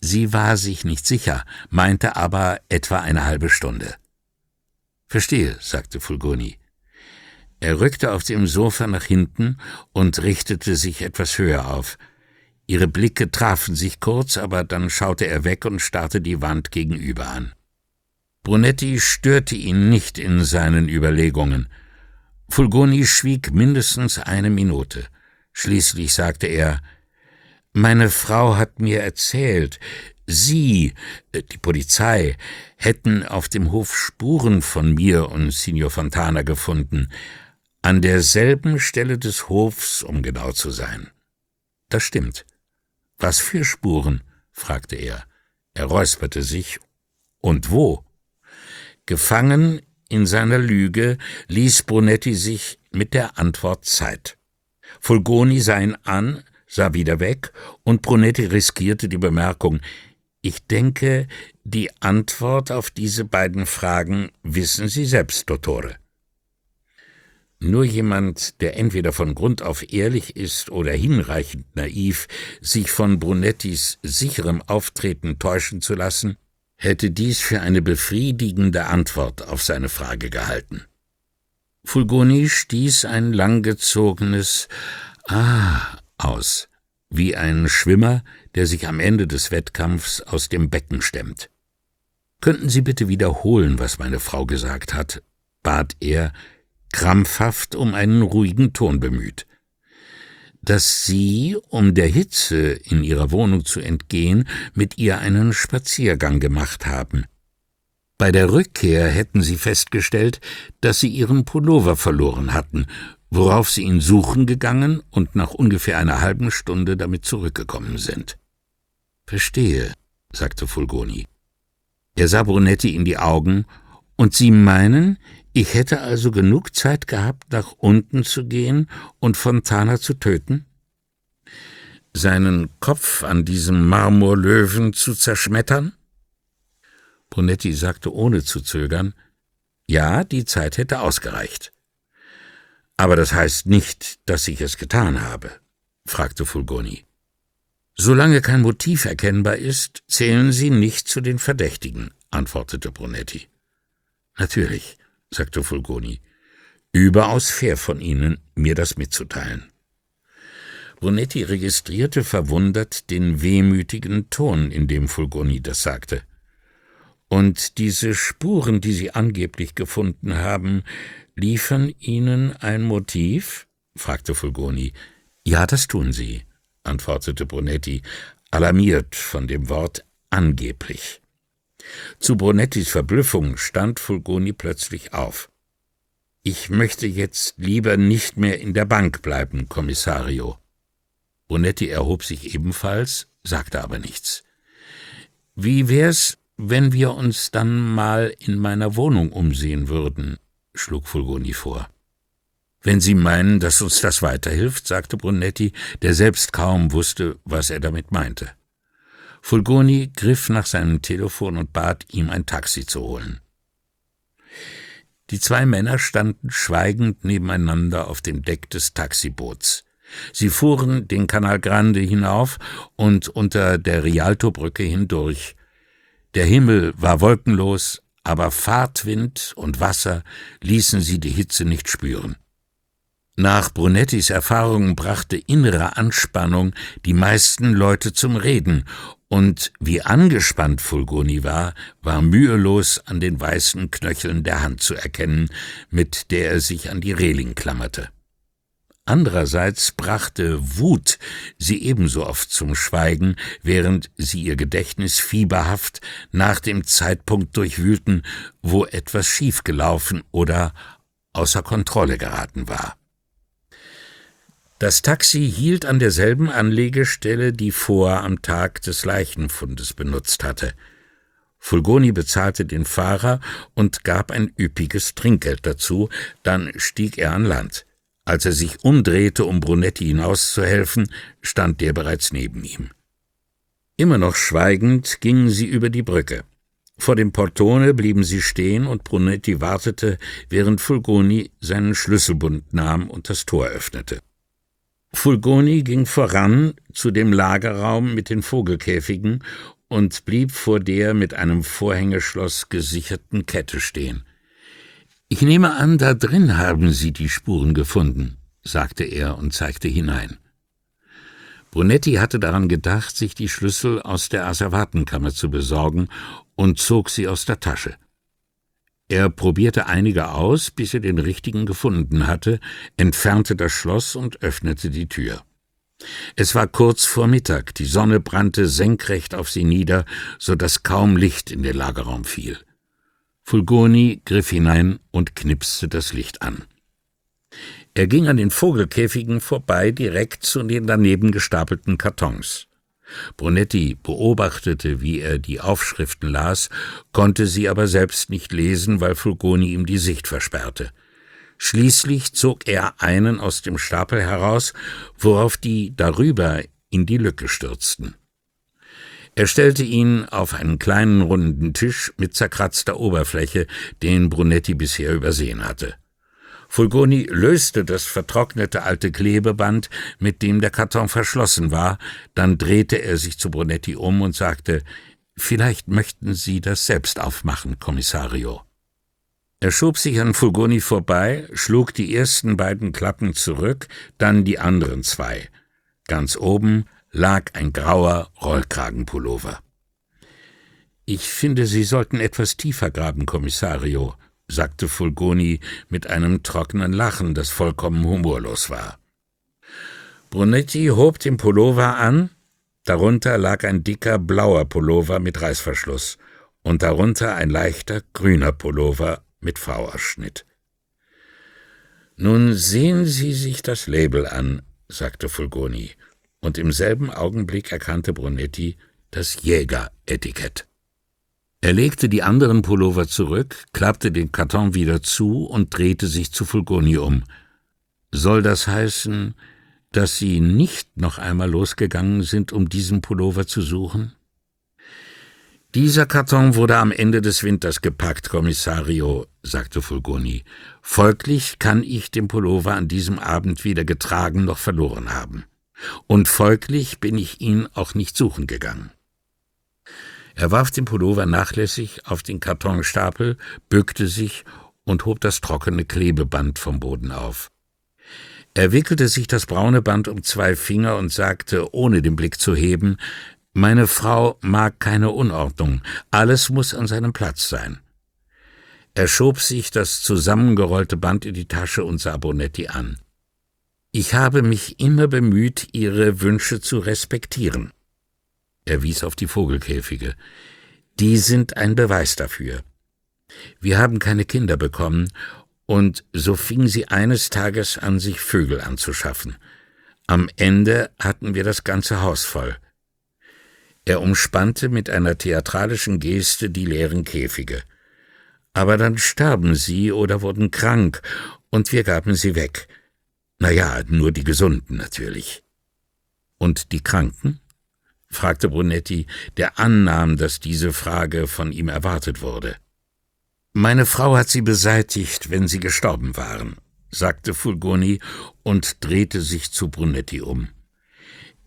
Sie war sich nicht sicher, meinte aber etwa eine halbe Stunde. Verstehe, sagte Fulgoni. Er rückte auf dem Sofa nach hinten und richtete sich etwas höher auf. Ihre Blicke trafen sich kurz, aber dann schaute er weg und starrte die Wand gegenüber an. Brunetti störte ihn nicht in seinen Überlegungen. Fulgoni schwieg mindestens eine Minute. Schließlich sagte er Meine Frau hat mir erzählt, Sie, äh, die Polizei, hätten auf dem Hof Spuren von mir und Signor Fontana gefunden, an derselben Stelle des Hofs, um genau zu sein. Das stimmt. Was für Spuren? fragte er. Er räusperte sich. Und wo? Gefangen in seiner Lüge ließ Brunetti sich mit der Antwort Zeit. Fulgoni sah ihn an, sah wieder weg, und Brunetti riskierte die Bemerkung Ich denke, die Antwort auf diese beiden Fragen wissen Sie selbst, Dottore. Nur jemand, der entweder von Grund auf ehrlich ist oder hinreichend naiv, sich von Brunettis sicherem Auftreten täuschen zu lassen, hätte dies für eine befriedigende Antwort auf seine Frage gehalten. Fulgoni stieß ein langgezogenes Ah aus, wie ein Schwimmer, der sich am Ende des Wettkampfs aus dem Becken stemmt. Könnten Sie bitte wiederholen, was meine Frau gesagt hat, bat er, krampfhaft um einen ruhigen Ton bemüht dass Sie, um der Hitze in Ihrer Wohnung zu entgehen, mit ihr einen Spaziergang gemacht haben. Bei der Rückkehr hätten Sie festgestellt, dass Sie Ihren Pullover verloren hatten, worauf Sie ihn suchen gegangen und nach ungefähr einer halben Stunde damit zurückgekommen sind. Verstehe, sagte Fulgoni. Er sah Brunetti in die Augen, und Sie meinen, ich hätte also genug Zeit gehabt, nach unten zu gehen und Fontana zu töten? Seinen Kopf an diesem Marmorlöwen zu zerschmettern? Brunetti sagte ohne zu zögern, ja, die Zeit hätte ausgereicht. Aber das heißt nicht, dass ich es getan habe, fragte Fulgoni. Solange kein Motiv erkennbar ist, zählen Sie nicht zu den Verdächtigen, antwortete Brunetti. Natürlich, sagte Fulgoni. Überaus fair von Ihnen, mir das mitzuteilen. Brunetti registrierte verwundert den wehmütigen Ton, in dem Fulgoni das sagte. Und diese Spuren, die Sie angeblich gefunden haben, liefern Ihnen ein Motiv? fragte Fulgoni. Ja, das tun sie, antwortete Brunetti, alarmiert von dem Wort angeblich. Zu Brunettis Verblüffung stand Fulgoni plötzlich auf. Ich möchte jetzt lieber nicht mehr in der Bank bleiben, Kommissario. Brunetti erhob sich ebenfalls, sagte aber nichts. Wie wär's, Wenn wir uns dann mal in meiner Wohnung umsehen würden, schlug Fulgoni vor. Wenn Sie meinen, dass uns das weiterhilft, sagte Brunetti, der selbst kaum wusste, was er damit meinte. Fulgoni griff nach seinem Telefon und bat, ihm ein Taxi zu holen. Die zwei Männer standen schweigend nebeneinander auf dem Deck des Taxiboots. Sie fuhren den Canal Grande hinauf und unter der Rialto-Brücke hindurch, der Himmel war wolkenlos, aber Fahrtwind und Wasser ließen sie die Hitze nicht spüren. Nach Brunettis Erfahrungen brachte innere Anspannung die meisten Leute zum Reden, und wie angespannt Fulgoni war, war mühelos an den weißen Knöcheln der Hand zu erkennen, mit der er sich an die Reling klammerte. Andererseits brachte Wut sie ebenso oft zum Schweigen, während sie ihr Gedächtnis fieberhaft nach dem Zeitpunkt durchwühlten, wo etwas schiefgelaufen oder außer Kontrolle geraten war. Das Taxi hielt an derselben Anlegestelle, die Vor am Tag des Leichenfundes benutzt hatte. Fulgoni bezahlte den Fahrer und gab ein üppiges Trinkgeld dazu, dann stieg er an Land. Als er sich umdrehte, um Brunetti hinauszuhelfen, stand der bereits neben ihm. Immer noch schweigend gingen sie über die Brücke. Vor dem Portone blieben sie stehen und Brunetti wartete, während Fulgoni seinen Schlüsselbund nahm und das Tor öffnete. Fulgoni ging voran zu dem Lagerraum mit den Vogelkäfigen und blieb vor der mit einem Vorhängeschloss gesicherten Kette stehen. Ich nehme an, da drin haben Sie die Spuren gefunden, sagte er und zeigte hinein. Brunetti hatte daran gedacht, sich die Schlüssel aus der Asservatenkammer zu besorgen und zog sie aus der Tasche. Er probierte einige aus, bis er den richtigen gefunden hatte, entfernte das Schloss und öffnete die Tür. Es war kurz vor Mittag, die Sonne brannte senkrecht auf sie nieder, so dass kaum Licht in den Lagerraum fiel. Fulgoni griff hinein und knipste das Licht an. Er ging an den Vogelkäfigen vorbei direkt zu den daneben gestapelten Kartons. Brunetti beobachtete, wie er die Aufschriften las, konnte sie aber selbst nicht lesen, weil Fulgoni ihm die Sicht versperrte. Schließlich zog er einen aus dem Stapel heraus, worauf die darüber in die Lücke stürzten. Er stellte ihn auf einen kleinen runden Tisch mit zerkratzter Oberfläche, den Brunetti bisher übersehen hatte. Fulgoni löste das vertrocknete alte Klebeband, mit dem der Karton verschlossen war, dann drehte er sich zu Brunetti um und sagte Vielleicht möchten Sie das selbst aufmachen, Kommissario. Er schob sich an Fulgoni vorbei, schlug die ersten beiden Klappen zurück, dann die anderen zwei. Ganz oben lag ein grauer Rollkragenpullover. Ich finde, Sie sollten etwas tiefer graben, Kommissario, sagte Fulgoni mit einem trockenen Lachen, das vollkommen humorlos war. Brunetti hob den Pullover an, darunter lag ein dicker blauer Pullover mit Reißverschluss und darunter ein leichter grüner Pullover mit V-Ausschnitt. Nun sehen Sie sich das Label an, sagte Fulgoni und im selben Augenblick erkannte Brunetti das Jägeretikett. Er legte die anderen Pullover zurück, klappte den Karton wieder zu und drehte sich zu Fulgoni um. Soll das heißen, dass Sie nicht noch einmal losgegangen sind, um diesen Pullover zu suchen? Dieser Karton wurde am Ende des Winters gepackt, Kommissario, sagte Fulgoni. Folglich kann ich den Pullover an diesem Abend weder getragen noch verloren haben und folglich bin ich ihn auch nicht suchen gegangen. Er warf den Pullover nachlässig auf den Kartonstapel, bückte sich und hob das trockene Klebeband vom Boden auf. Er wickelte sich das braune Band um zwei Finger und sagte, ohne den Blick zu heben, meine Frau mag keine Unordnung, alles muss an seinem Platz sein. Er schob sich das zusammengerollte Band in die Tasche und sah Bonetti an. Ich habe mich immer bemüht, Ihre Wünsche zu respektieren. Er wies auf die Vogelkäfige. Die sind ein Beweis dafür. Wir haben keine Kinder bekommen, und so fing sie eines Tages an, sich Vögel anzuschaffen. Am Ende hatten wir das ganze Haus voll. Er umspannte mit einer theatralischen Geste die leeren Käfige. Aber dann starben sie oder wurden krank, und wir gaben sie weg. Na ja, nur die Gesunden natürlich. Und die Kranken? Fragte Brunetti, der annahm, dass diese Frage von ihm erwartet wurde. Meine Frau hat sie beseitigt, wenn sie gestorben waren, sagte Fulgoni und drehte sich zu Brunetti um.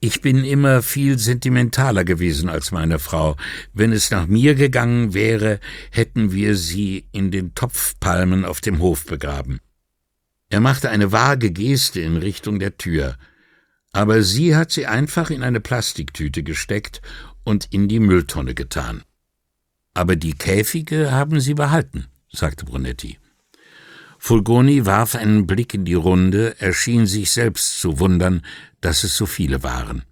Ich bin immer viel sentimentaler gewesen als meine Frau. Wenn es nach mir gegangen wäre, hätten wir sie in den Topfpalmen auf dem Hof begraben. Er machte eine vage Geste in Richtung der Tür, aber sie hat sie einfach in eine Plastiktüte gesteckt und in die Mülltonne getan. Aber die Käfige haben sie behalten, sagte Brunetti. Fulgoni warf einen Blick in die Runde, er schien sich selbst zu wundern, dass es so viele waren.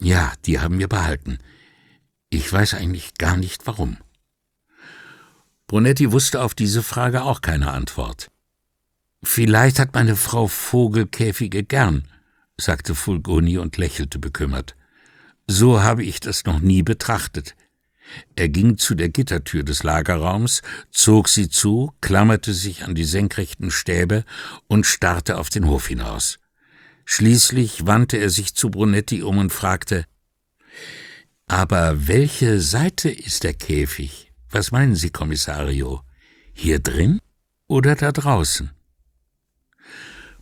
Ja, die haben wir behalten. Ich weiß eigentlich gar nicht warum. Brunetti wusste auf diese Frage auch keine Antwort. Vielleicht hat meine Frau Vogelkäfige gern, sagte Fulgoni und lächelte bekümmert. So habe ich das noch nie betrachtet. Er ging zu der Gittertür des Lagerraums, zog sie zu, klammerte sich an die senkrechten Stäbe und starrte auf den Hof hinaus. Schließlich wandte er sich zu Brunetti um und fragte Aber welche Seite ist der Käfig? Was meinen Sie, Kommissario? Hier drin oder da draußen?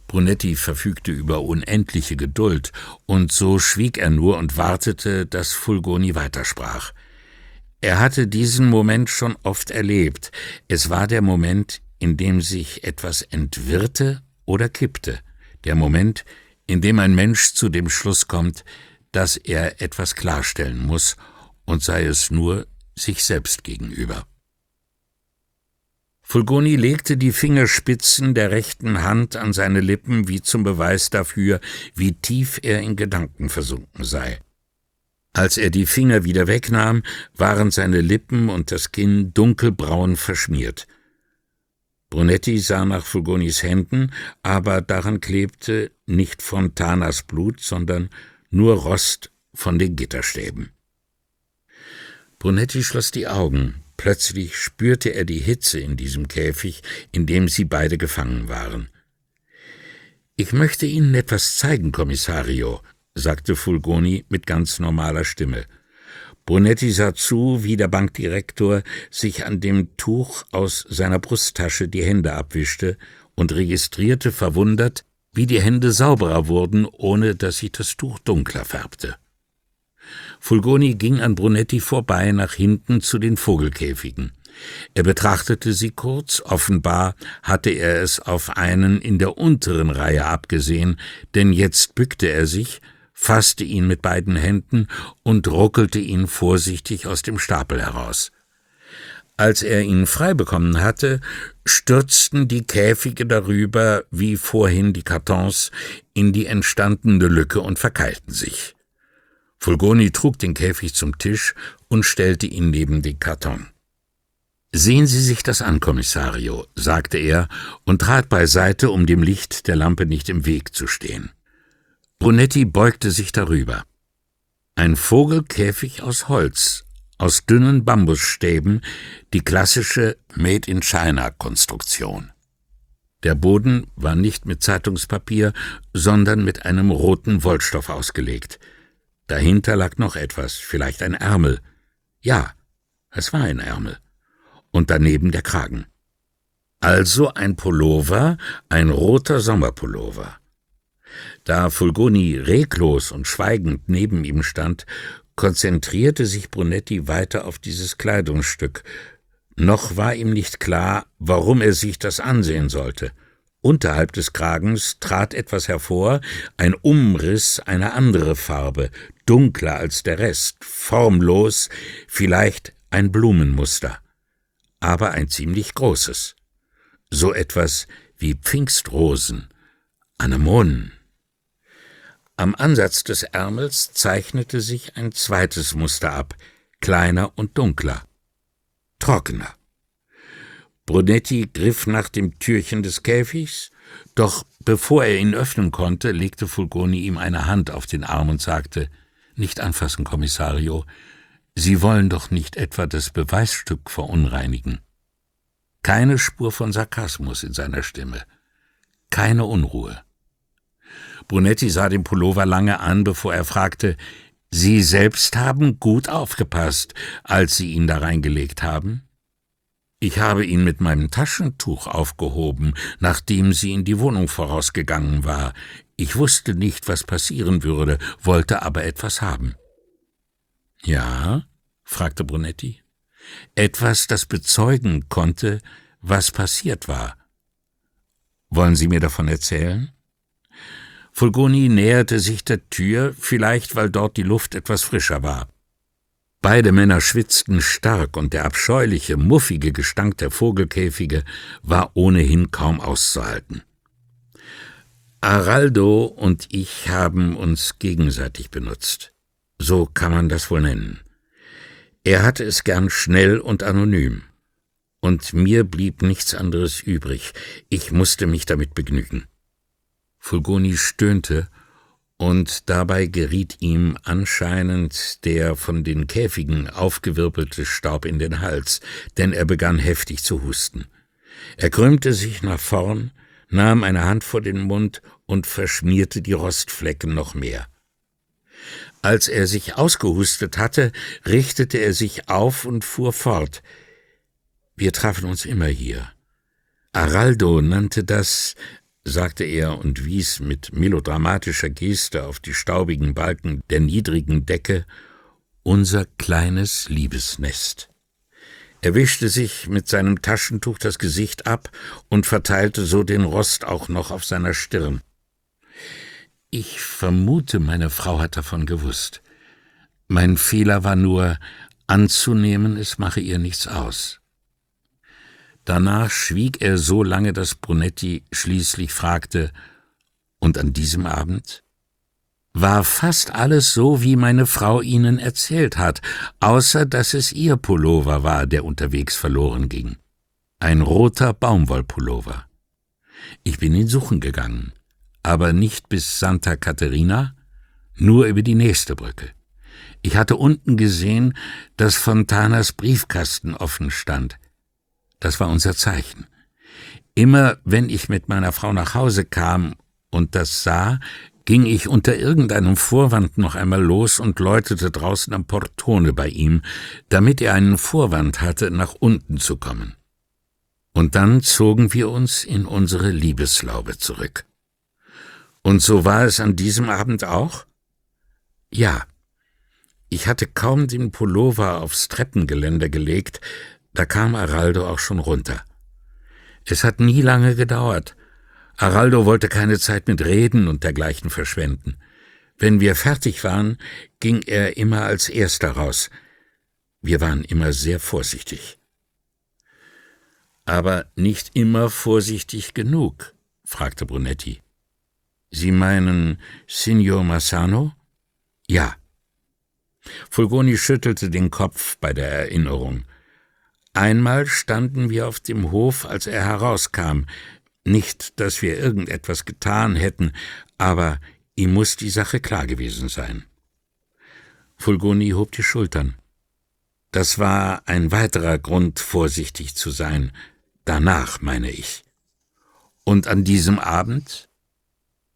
Brunetti verfügte über unendliche Geduld, und so schwieg er nur und wartete, dass Fulgoni weitersprach. Er hatte diesen Moment schon oft erlebt. Es war der Moment, in dem sich etwas entwirrte oder kippte, der Moment, in dem ein Mensch zu dem Schluss kommt, dass er etwas klarstellen muss, und sei es nur sich selbst gegenüber. Fulgoni legte die Fingerspitzen der rechten Hand an seine Lippen wie zum Beweis dafür, wie tief er in Gedanken versunken sei. Als er die Finger wieder wegnahm, waren seine Lippen und das Kinn dunkelbraun verschmiert. Brunetti sah nach Fulgonis Händen, aber daran klebte nicht Fontanas Blut, sondern nur Rost von den Gitterstäben. Brunetti schloss die Augen. Plötzlich spürte er die Hitze in diesem Käfig, in dem sie beide gefangen waren. Ich möchte Ihnen etwas zeigen, Kommissario, sagte Fulgoni mit ganz normaler Stimme. Brunetti sah zu, wie der Bankdirektor sich an dem Tuch aus seiner Brusttasche die Hände abwischte und registrierte verwundert, wie die Hände sauberer wurden, ohne dass sich das Tuch dunkler färbte. Fulgoni ging an Brunetti vorbei nach hinten zu den Vogelkäfigen. Er betrachtete sie kurz, offenbar hatte er es auf einen in der unteren Reihe abgesehen, denn jetzt bückte er sich, fasste ihn mit beiden Händen und ruckelte ihn vorsichtig aus dem Stapel heraus. Als er ihn frei bekommen hatte, stürzten die Käfige darüber, wie vorhin die Kartons, in die entstandene Lücke und verkeilten sich. Fulgoni trug den Käfig zum Tisch und stellte ihn neben den Karton. Sehen Sie sich das an, Kommissario, sagte er und trat beiseite, um dem Licht der Lampe nicht im Weg zu stehen. Brunetti beugte sich darüber. Ein Vogelkäfig aus Holz, aus dünnen Bambusstäben, die klassische Made in China Konstruktion. Der Boden war nicht mit Zeitungspapier, sondern mit einem roten Wollstoff ausgelegt. Dahinter lag noch etwas, vielleicht ein Ärmel. Ja, es war ein Ärmel. Und daneben der Kragen. Also ein Pullover, ein roter Sommerpullover. Da Fulgoni reglos und schweigend neben ihm stand, konzentrierte sich Brunetti weiter auf dieses Kleidungsstück. Noch war ihm nicht klar, warum er sich das ansehen sollte. Unterhalb des Kragens trat etwas hervor, ein Umriss, eine andere Farbe, dunkler als der Rest, formlos, vielleicht ein Blumenmuster, aber ein ziemlich großes. So etwas wie Pfingstrosen, Anemonen. Am Ansatz des Ärmels zeichnete sich ein zweites Muster ab, kleiner und dunkler, trockener. Brunetti griff nach dem Türchen des Käfigs, doch bevor er ihn öffnen konnte, legte Fulgoni ihm eine Hand auf den Arm und sagte Nicht anfassen, Kommissario. Sie wollen doch nicht etwa das Beweisstück verunreinigen. Keine Spur von Sarkasmus in seiner Stimme. Keine Unruhe. Brunetti sah den Pullover lange an, bevor er fragte, Sie selbst haben gut aufgepasst, als Sie ihn da reingelegt haben? Ich habe ihn mit meinem Taschentuch aufgehoben, nachdem sie in die Wohnung vorausgegangen war. Ich wusste nicht, was passieren würde, wollte aber etwas haben. Ja? fragte Brunetti. Etwas, das bezeugen konnte, was passiert war. Wollen Sie mir davon erzählen? Fulgoni näherte sich der Tür, vielleicht weil dort die Luft etwas frischer war. Beide Männer schwitzten stark, und der abscheuliche, muffige Gestank der Vogelkäfige war ohnehin kaum auszuhalten. Araldo und ich haben uns gegenseitig benutzt. So kann man das wohl nennen. Er hatte es gern schnell und anonym. Und mir blieb nichts anderes übrig. Ich musste mich damit begnügen. Fulgoni stöhnte und dabei geriet ihm anscheinend der von den Käfigen aufgewirbelte Staub in den Hals, denn er begann heftig zu husten. Er krümmte sich nach vorn, nahm eine Hand vor den Mund und verschmierte die Rostflecken noch mehr. Als er sich ausgehustet hatte, richtete er sich auf und fuhr fort. Wir trafen uns immer hier. Araldo nannte das sagte er und wies mit melodramatischer Geste auf die staubigen Balken der niedrigen Decke, unser kleines Liebesnest. Er wischte sich mit seinem Taschentuch das Gesicht ab und verteilte so den Rost auch noch auf seiner Stirn. Ich vermute, meine Frau hat davon gewusst. Mein Fehler war nur, anzunehmen, es mache ihr nichts aus. Danach schwieg er so lange, dass Brunetti schließlich fragte, und an diesem Abend? War fast alles so, wie meine Frau Ihnen erzählt hat, außer dass es Ihr Pullover war, der unterwegs verloren ging. Ein roter Baumwollpullover. Ich bin ihn suchen gegangen, aber nicht bis Santa Caterina, nur über die nächste Brücke. Ich hatte unten gesehen, dass Fontanas Briefkasten offen stand. Das war unser Zeichen. Immer wenn ich mit meiner Frau nach Hause kam und das sah, ging ich unter irgendeinem Vorwand noch einmal los und läutete draußen am Portone bei ihm, damit er einen Vorwand hatte, nach unten zu kommen. Und dann zogen wir uns in unsere Liebeslaube zurück. Und so war es an diesem Abend auch? Ja. Ich hatte kaum den Pullover aufs Treppengeländer gelegt, da kam Araldo auch schon runter. Es hat nie lange gedauert. Araldo wollte keine Zeit mit Reden und dergleichen verschwenden. Wenn wir fertig waren, ging er immer als erster raus. Wir waren immer sehr vorsichtig. Aber nicht immer vorsichtig genug, fragte Brunetti. Sie meinen Signor Massano? Ja. Fulgoni schüttelte den Kopf bei der Erinnerung. Einmal standen wir auf dem Hof, als er herauskam. Nicht, dass wir irgendetwas getan hätten, aber ihm muss die Sache klar gewesen sein. Fulgoni hob die Schultern. Das war ein weiterer Grund, vorsichtig zu sein. Danach, meine ich. Und an diesem Abend?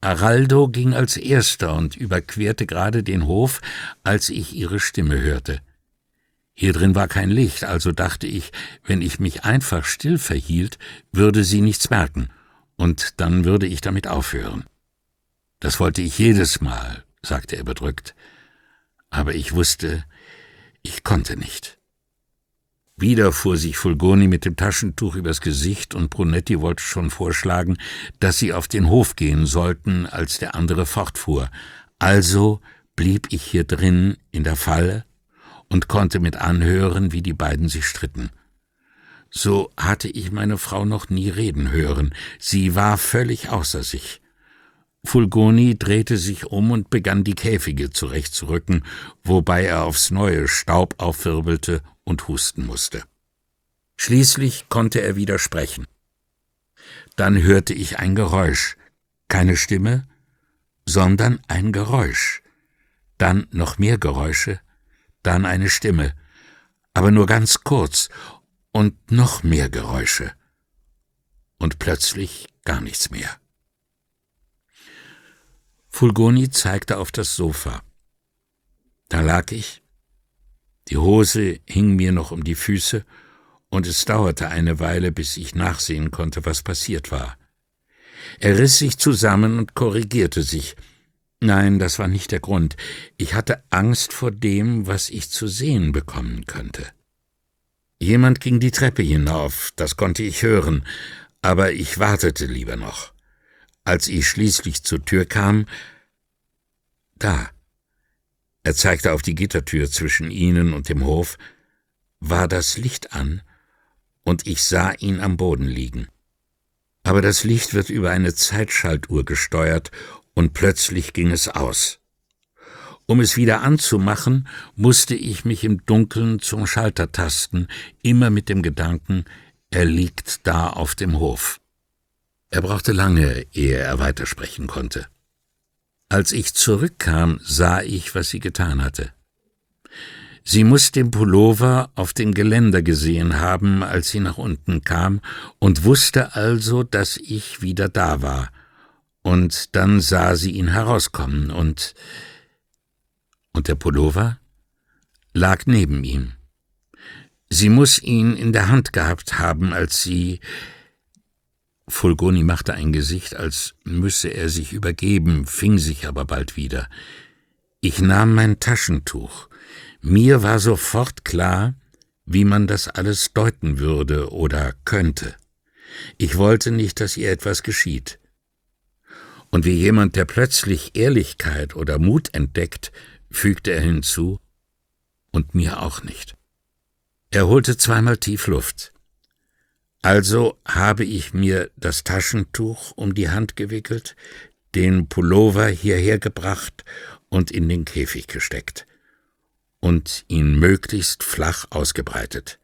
Araldo ging als erster und überquerte gerade den Hof, als ich ihre Stimme hörte. Hier drin war kein Licht, also dachte ich, wenn ich mich einfach still verhielt, würde sie nichts merken, und dann würde ich damit aufhören. Das wollte ich jedes Mal, sagte er bedrückt, aber ich wusste, ich konnte nicht. Wieder fuhr sich Fulgoni mit dem Taschentuch übers Gesicht und Brunetti wollte schon vorschlagen, dass sie auf den Hof gehen sollten, als der andere fortfuhr. Also blieb ich hier drin in der Falle und konnte mit anhören, wie die beiden sich stritten. So hatte ich meine Frau noch nie reden hören, sie war völlig außer sich. Fulgoni drehte sich um und begann die Käfige zurechtzurücken, wobei er aufs neue Staub aufwirbelte und husten musste. Schließlich konnte er wieder sprechen. Dann hörte ich ein Geräusch, keine Stimme, sondern ein Geräusch dann noch mehr Geräusche, dann eine Stimme, aber nur ganz kurz, und noch mehr Geräusche. Und plötzlich gar nichts mehr. Fulgoni zeigte auf das Sofa. Da lag ich. Die Hose hing mir noch um die Füße, und es dauerte eine Weile, bis ich nachsehen konnte, was passiert war. Er riss sich zusammen und korrigierte sich. Nein, das war nicht der Grund. Ich hatte Angst vor dem, was ich zu sehen bekommen könnte. Jemand ging die Treppe hinauf, das konnte ich hören, aber ich wartete lieber noch. Als ich schließlich zur Tür kam, da, er zeigte auf die Gittertür zwischen ihnen und dem Hof, war das Licht an, und ich sah ihn am Boden liegen. Aber das Licht wird über eine Zeitschaltuhr gesteuert, und plötzlich ging es aus. Um es wieder anzumachen, musste ich mich im Dunkeln zum Schalter tasten, immer mit dem Gedanken, er liegt da auf dem Hof. Er brauchte lange, ehe er weitersprechen konnte. Als ich zurückkam, sah ich, was sie getan hatte. Sie muss den Pullover auf dem Geländer gesehen haben, als sie nach unten kam, und wusste also, dass ich wieder da war. Und dann sah sie ihn herauskommen, und und der Pullover lag neben ihm. Sie muss ihn in der Hand gehabt haben, als sie Fulgoni machte ein Gesicht, als müsse er sich übergeben, fing sich aber bald wieder. Ich nahm mein Taschentuch. Mir war sofort klar, wie man das alles deuten würde oder könnte. Ich wollte nicht, dass ihr etwas geschieht. Und wie jemand, der plötzlich Ehrlichkeit oder Mut entdeckt, fügte er hinzu, und mir auch nicht. Er holte zweimal tief Luft. Also habe ich mir das Taschentuch um die Hand gewickelt, den Pullover hierher gebracht und in den Käfig gesteckt und ihn möglichst flach ausgebreitet.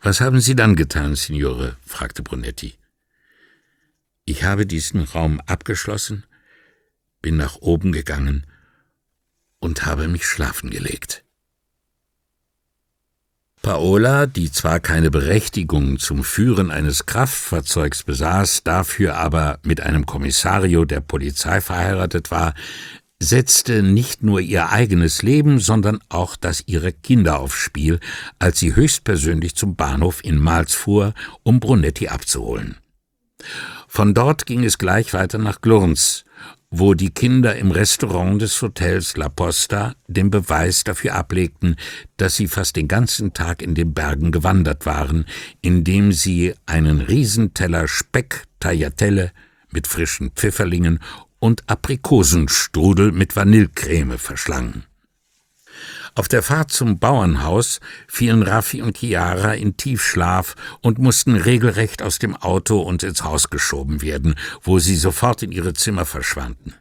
Was haben Sie dann getan, Signore? fragte Brunetti. Ich habe diesen Raum abgeschlossen, bin nach oben gegangen und habe mich schlafen gelegt. Paola, die zwar keine Berechtigung zum Führen eines Kraftfahrzeugs besaß, dafür aber mit einem Kommissario der Polizei verheiratet war, setzte nicht nur ihr eigenes Leben, sondern auch das ihrer Kinder aufs Spiel, als sie höchstpersönlich zum Bahnhof in Mals fuhr, um Brunetti abzuholen. Von dort ging es gleich weiter nach Glurns, wo die Kinder im Restaurant des Hotels La Posta den Beweis dafür ablegten, dass sie fast den ganzen Tag in den Bergen gewandert waren, indem sie einen Riesenteller Speck Tagliatelle mit frischen Pfifferlingen und Aprikosenstrudel mit Vanillecreme verschlangen. Auf der Fahrt zum Bauernhaus fielen Raffi und Chiara in Tiefschlaf und mussten regelrecht aus dem Auto und ins Haus geschoben werden, wo sie sofort in ihre Zimmer verschwanden.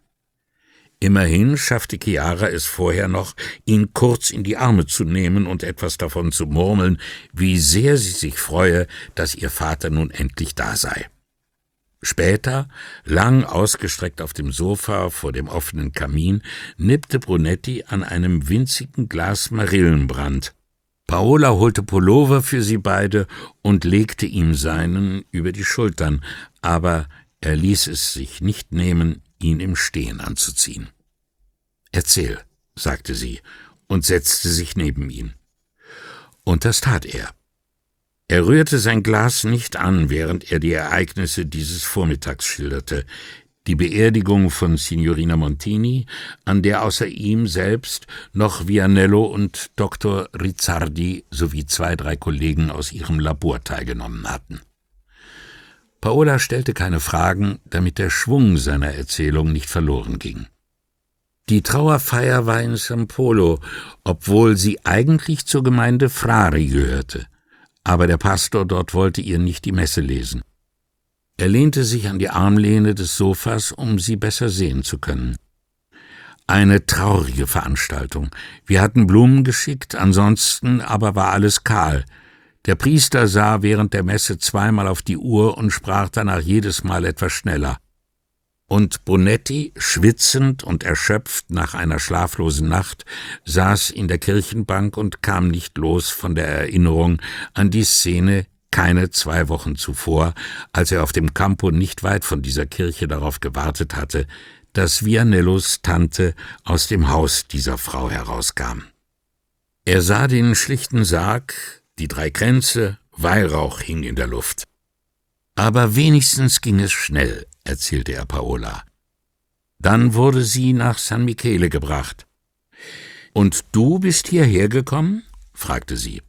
Immerhin schaffte Chiara es vorher noch, ihn kurz in die Arme zu nehmen und etwas davon zu murmeln, wie sehr sie sich freue, dass ihr Vater nun endlich da sei. Später, lang ausgestreckt auf dem Sofa vor dem offenen Kamin, nippte Brunetti an einem winzigen Glas Marillenbrand. Paola holte Pullover für sie beide und legte ihm seinen über die Schultern, aber er ließ es sich nicht nehmen, ihn im Stehen anzuziehen. Erzähl, sagte sie und setzte sich neben ihn. Und das tat er. Er rührte sein Glas nicht an, während er die Ereignisse dieses Vormittags schilderte. Die Beerdigung von Signorina Montini, an der außer ihm selbst noch Vianello und Dr. Rizzardi sowie zwei, drei Kollegen aus ihrem Labor teilgenommen hatten. Paola stellte keine Fragen, damit der Schwung seiner Erzählung nicht verloren ging. Die Trauerfeier war in San Polo, obwohl sie eigentlich zur Gemeinde Frari gehörte aber der Pastor dort wollte ihr nicht die Messe lesen. Er lehnte sich an die Armlehne des Sofas, um sie besser sehen zu können. Eine traurige Veranstaltung. Wir hatten Blumen geschickt, ansonsten aber war alles kahl. Der Priester sah während der Messe zweimal auf die Uhr und sprach danach jedes Mal etwas schneller. Und Bonetti, schwitzend und erschöpft nach einer schlaflosen Nacht, saß in der Kirchenbank und kam nicht los von der Erinnerung an die Szene keine zwei Wochen zuvor, als er auf dem Campo nicht weit von dieser Kirche darauf gewartet hatte, dass Vianellos Tante aus dem Haus dieser Frau herauskam. Er sah den schlichten Sarg, die drei Kränze, Weihrauch hing in der Luft. Aber wenigstens ging es schnell, erzählte er Paola. Dann wurde sie nach San Michele gebracht. Und du bist hierher gekommen? fragte sie.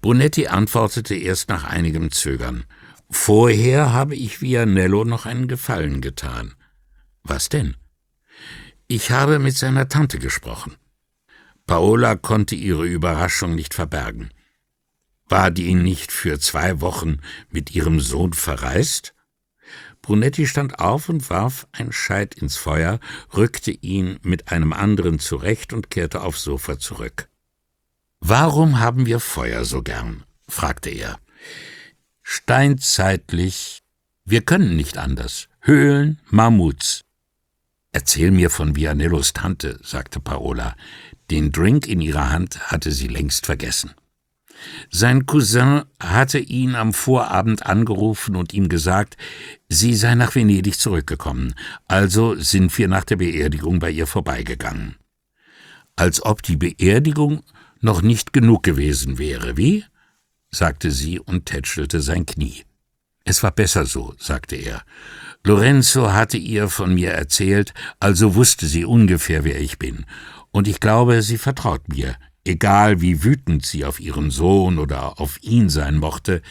Brunetti antwortete erst nach einigem Zögern. Vorher habe ich Vianello noch einen Gefallen getan. Was denn? Ich habe mit seiner Tante gesprochen. Paola konnte ihre Überraschung nicht verbergen. War die nicht für zwei Wochen mit ihrem Sohn verreist? Brunetti stand auf und warf ein Scheit ins Feuer, rückte ihn mit einem anderen zurecht und kehrte aufs Sofa zurück. Warum haben wir Feuer so gern? fragte er. Steinzeitlich. Wir können nicht anders. Höhlen, Mammuts. Erzähl mir von Vianellos Tante, sagte Paola. Den Drink in ihrer Hand hatte sie längst vergessen. Sein Cousin hatte ihn am Vorabend angerufen und ihm gesagt, sie sei nach Venedig zurückgekommen, also sind wir nach der Beerdigung bei ihr vorbeigegangen. Als ob die Beerdigung noch nicht genug gewesen wäre, wie? sagte sie und tätschelte sein Knie. Es war besser so, sagte er. Lorenzo hatte ihr von mir erzählt, also wusste sie ungefähr, wer ich bin, und ich glaube, sie vertraut mir, egal wie wütend sie auf ihren Sohn oder auf ihn sein mochte,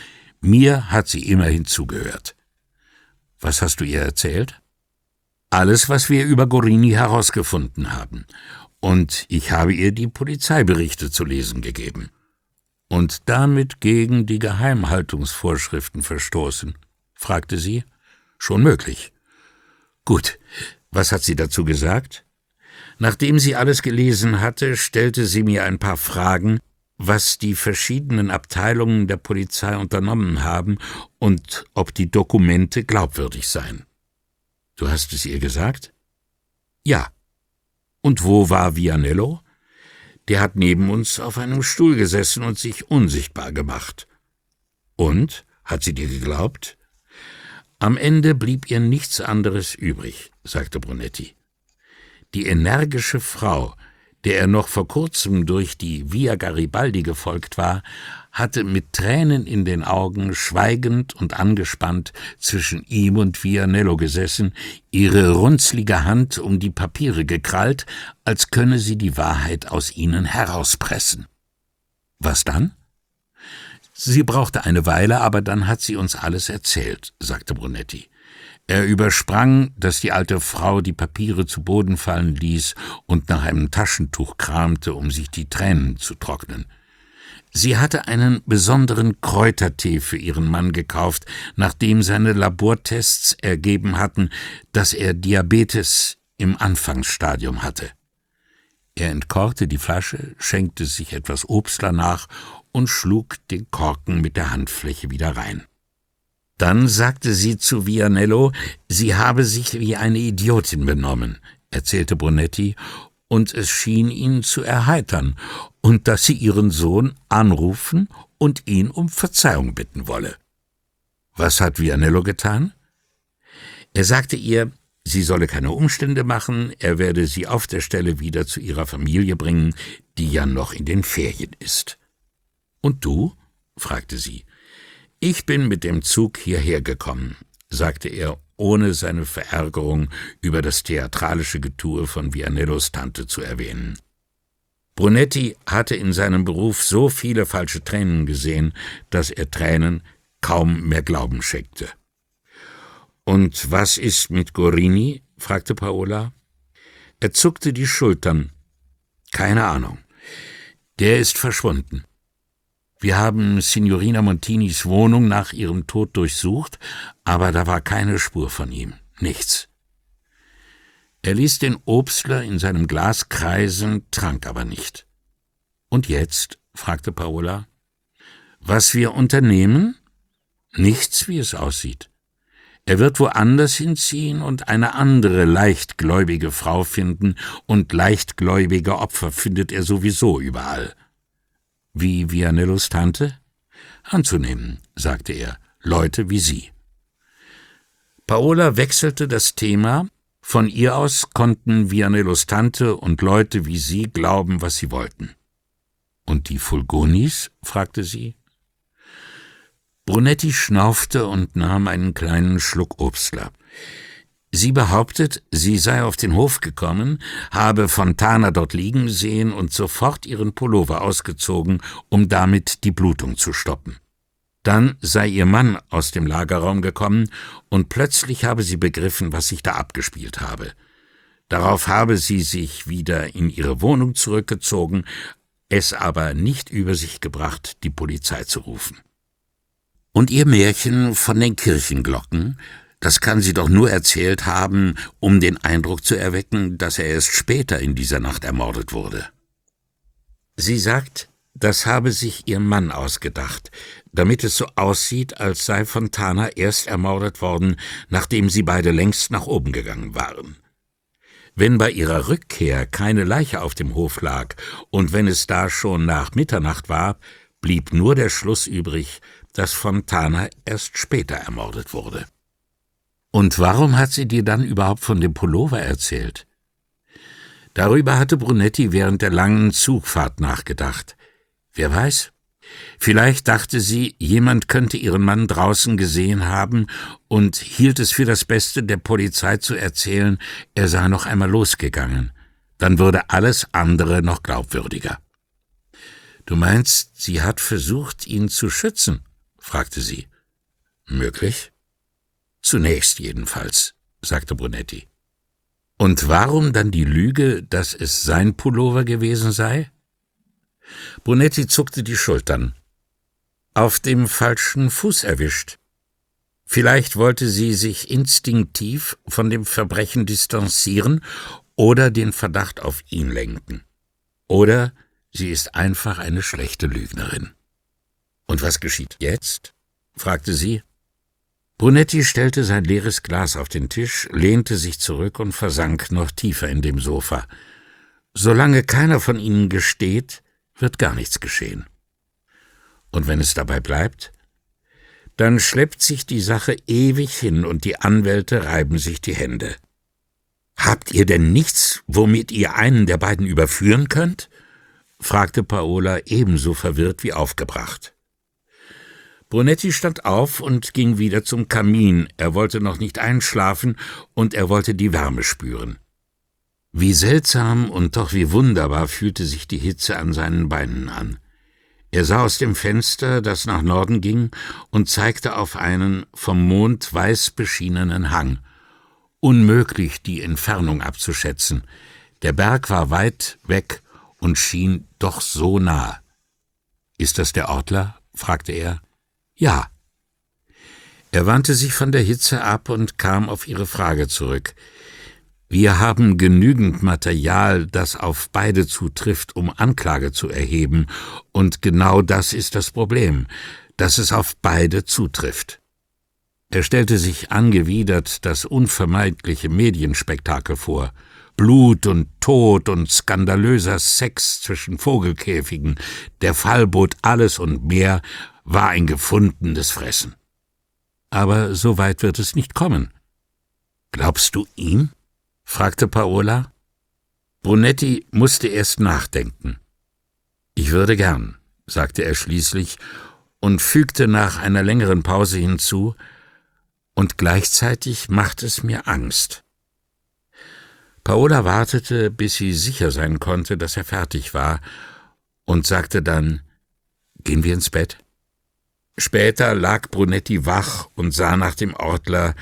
mir hat sie immerhin zugehört. Was hast du ihr erzählt? Alles, was wir über Gorini herausgefunden haben. Und ich habe ihr die Polizeiberichte zu lesen gegeben. Und damit gegen die Geheimhaltungsvorschriften verstoßen? fragte sie. Schon möglich. Gut. Was hat sie dazu gesagt? Nachdem sie alles gelesen hatte, stellte sie mir ein paar Fragen, was die verschiedenen Abteilungen der Polizei unternommen haben und ob die Dokumente glaubwürdig seien. Du hast es ihr gesagt? Ja. Und wo war Vianello? Der hat neben uns auf einem Stuhl gesessen und sich unsichtbar gemacht. Und? Hat sie dir geglaubt? Am Ende blieb ihr nichts anderes übrig, sagte Brunetti. Die energische Frau, der er noch vor kurzem durch die Via Garibaldi gefolgt war, hatte mit Tränen in den Augen schweigend und angespannt zwischen ihm und Vianello gesessen, ihre runzlige Hand um die Papiere gekrallt, als könne sie die Wahrheit aus ihnen herauspressen. Was dann? Sie brauchte eine Weile, aber dann hat sie uns alles erzählt, sagte Brunetti. Er übersprang, dass die alte Frau die Papiere zu Boden fallen ließ und nach einem Taschentuch kramte, um sich die Tränen zu trocknen. Sie hatte einen besonderen Kräutertee für ihren Mann gekauft, nachdem seine Labortests ergeben hatten, dass er Diabetes im Anfangsstadium hatte. Er entkorkte die Flasche, schenkte sich etwas Obst danach und schlug den Korken mit der Handfläche wieder rein. Dann sagte sie zu Vianello, sie habe sich wie eine Idiotin benommen, erzählte Brunetti, und es schien ihn zu erheitern, und dass sie ihren Sohn anrufen und ihn um Verzeihung bitten wolle. Was hat Vianello getan? Er sagte ihr, sie solle keine Umstände machen, er werde sie auf der Stelle wieder zu ihrer Familie bringen, die ja noch in den Ferien ist. Und du? fragte sie. Ich bin mit dem Zug hierher gekommen, sagte er, ohne seine Verärgerung über das theatralische Getue von Vianellos Tante zu erwähnen. Brunetti hatte in seinem Beruf so viele falsche Tränen gesehen, dass er Tränen kaum mehr Glauben schenkte. Und was ist mit Gorini? fragte Paola. Er zuckte die Schultern. Keine Ahnung. Der ist verschwunden. Wir haben Signorina Montinis Wohnung nach ihrem Tod durchsucht, aber da war keine Spur von ihm. Nichts. Er ließ den Obstler in seinem Glas kreisen, trank aber nicht. Und jetzt? fragte Paola. Was wir unternehmen? Nichts, wie es aussieht. Er wird woanders hinziehen und eine andere leichtgläubige Frau finden, und leichtgläubige Opfer findet er sowieso überall. Wie Vianellos Tante? Anzunehmen, sagte er, Leute wie Sie. Paola wechselte das Thema. Von ihr aus konnten Vianellos Tante und Leute wie sie glauben, was sie wollten. Und die Fulgonis? fragte sie. Brunetti schnaufte und nahm einen kleinen Schluck Obstler. Sie behauptet, sie sei auf den Hof gekommen, habe Fontana dort liegen sehen und sofort ihren Pullover ausgezogen, um damit die Blutung zu stoppen. Dann sei ihr Mann aus dem Lagerraum gekommen und plötzlich habe sie begriffen, was sich da abgespielt habe. Darauf habe sie sich wieder in ihre Wohnung zurückgezogen, es aber nicht über sich gebracht, die Polizei zu rufen. Und ihr Märchen von den Kirchenglocken, das kann sie doch nur erzählt haben, um den Eindruck zu erwecken, dass er erst später in dieser Nacht ermordet wurde. Sie sagt, das habe sich ihr Mann ausgedacht, damit es so aussieht, als sei Fontana erst ermordet worden, nachdem sie beide längst nach oben gegangen waren. Wenn bei ihrer Rückkehr keine Leiche auf dem Hof lag und wenn es da schon nach Mitternacht war, blieb nur der Schluss übrig, dass Fontana erst später ermordet wurde. Und warum hat sie dir dann überhaupt von dem Pullover erzählt? Darüber hatte Brunetti während der langen Zugfahrt nachgedacht. Wer weiß? Vielleicht dachte sie, jemand könnte ihren Mann draußen gesehen haben und hielt es für das Beste, der Polizei zu erzählen, er sei noch einmal losgegangen. Dann würde alles andere noch glaubwürdiger. Du meinst, sie hat versucht, ihn zu schützen? fragte sie. Möglich? Zunächst jedenfalls, sagte Brunetti. Und warum dann die Lüge, dass es sein Pullover gewesen sei? Brunetti zuckte die Schultern. Auf dem falschen Fuß erwischt. Vielleicht wollte sie sich instinktiv von dem Verbrechen distanzieren oder den Verdacht auf ihn lenken. Oder sie ist einfach eine schlechte Lügnerin. Und was geschieht jetzt? fragte sie. Brunetti stellte sein leeres Glas auf den Tisch, lehnte sich zurück und versank noch tiefer in dem Sofa. Solange keiner von ihnen gesteht, wird gar nichts geschehen. Und wenn es dabei bleibt, dann schleppt sich die Sache ewig hin und die Anwälte reiben sich die Hände. Habt ihr denn nichts, womit ihr einen der beiden überführen könnt? fragte Paola ebenso verwirrt wie aufgebracht. Brunetti stand auf und ging wieder zum Kamin. Er wollte noch nicht einschlafen und er wollte die Wärme spüren. Wie seltsam und doch wie wunderbar fühlte sich die Hitze an seinen Beinen an. Er sah aus dem Fenster, das nach Norden ging, und zeigte auf einen vom Mond weiß beschienenen Hang. Unmöglich, die Entfernung abzuschätzen. Der Berg war weit weg und schien doch so nah. Ist das der Ortler? fragte er. Ja. Er wandte sich von der Hitze ab und kam auf ihre Frage zurück. Wir haben genügend Material, das auf beide zutrifft, um Anklage zu erheben, und genau das ist das Problem, dass es auf beide zutrifft. Er stellte sich angewidert das unvermeidliche Medienspektakel vor. Blut und Tod und skandalöser Sex zwischen Vogelkäfigen, der Fall bot alles und mehr, war ein gefundenes Fressen. Aber so weit wird es nicht kommen. Glaubst du ihm? fragte Paola. Brunetti musste erst nachdenken. Ich würde gern, sagte er schließlich und fügte nach einer längeren Pause hinzu, und gleichzeitig macht es mir Angst. Paola wartete, bis sie sicher sein konnte, dass er fertig war, und sagte dann Gehen wir ins Bett? Später lag Brunetti wach und sah nach dem Ortler,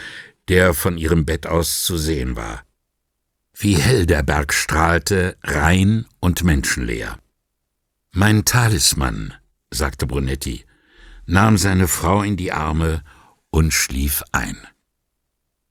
der von ihrem Bett aus zu sehen war. Wie hell der Berg strahlte, rein und menschenleer. Mein Talisman, sagte Brunetti, nahm seine Frau in die Arme und schlief ein.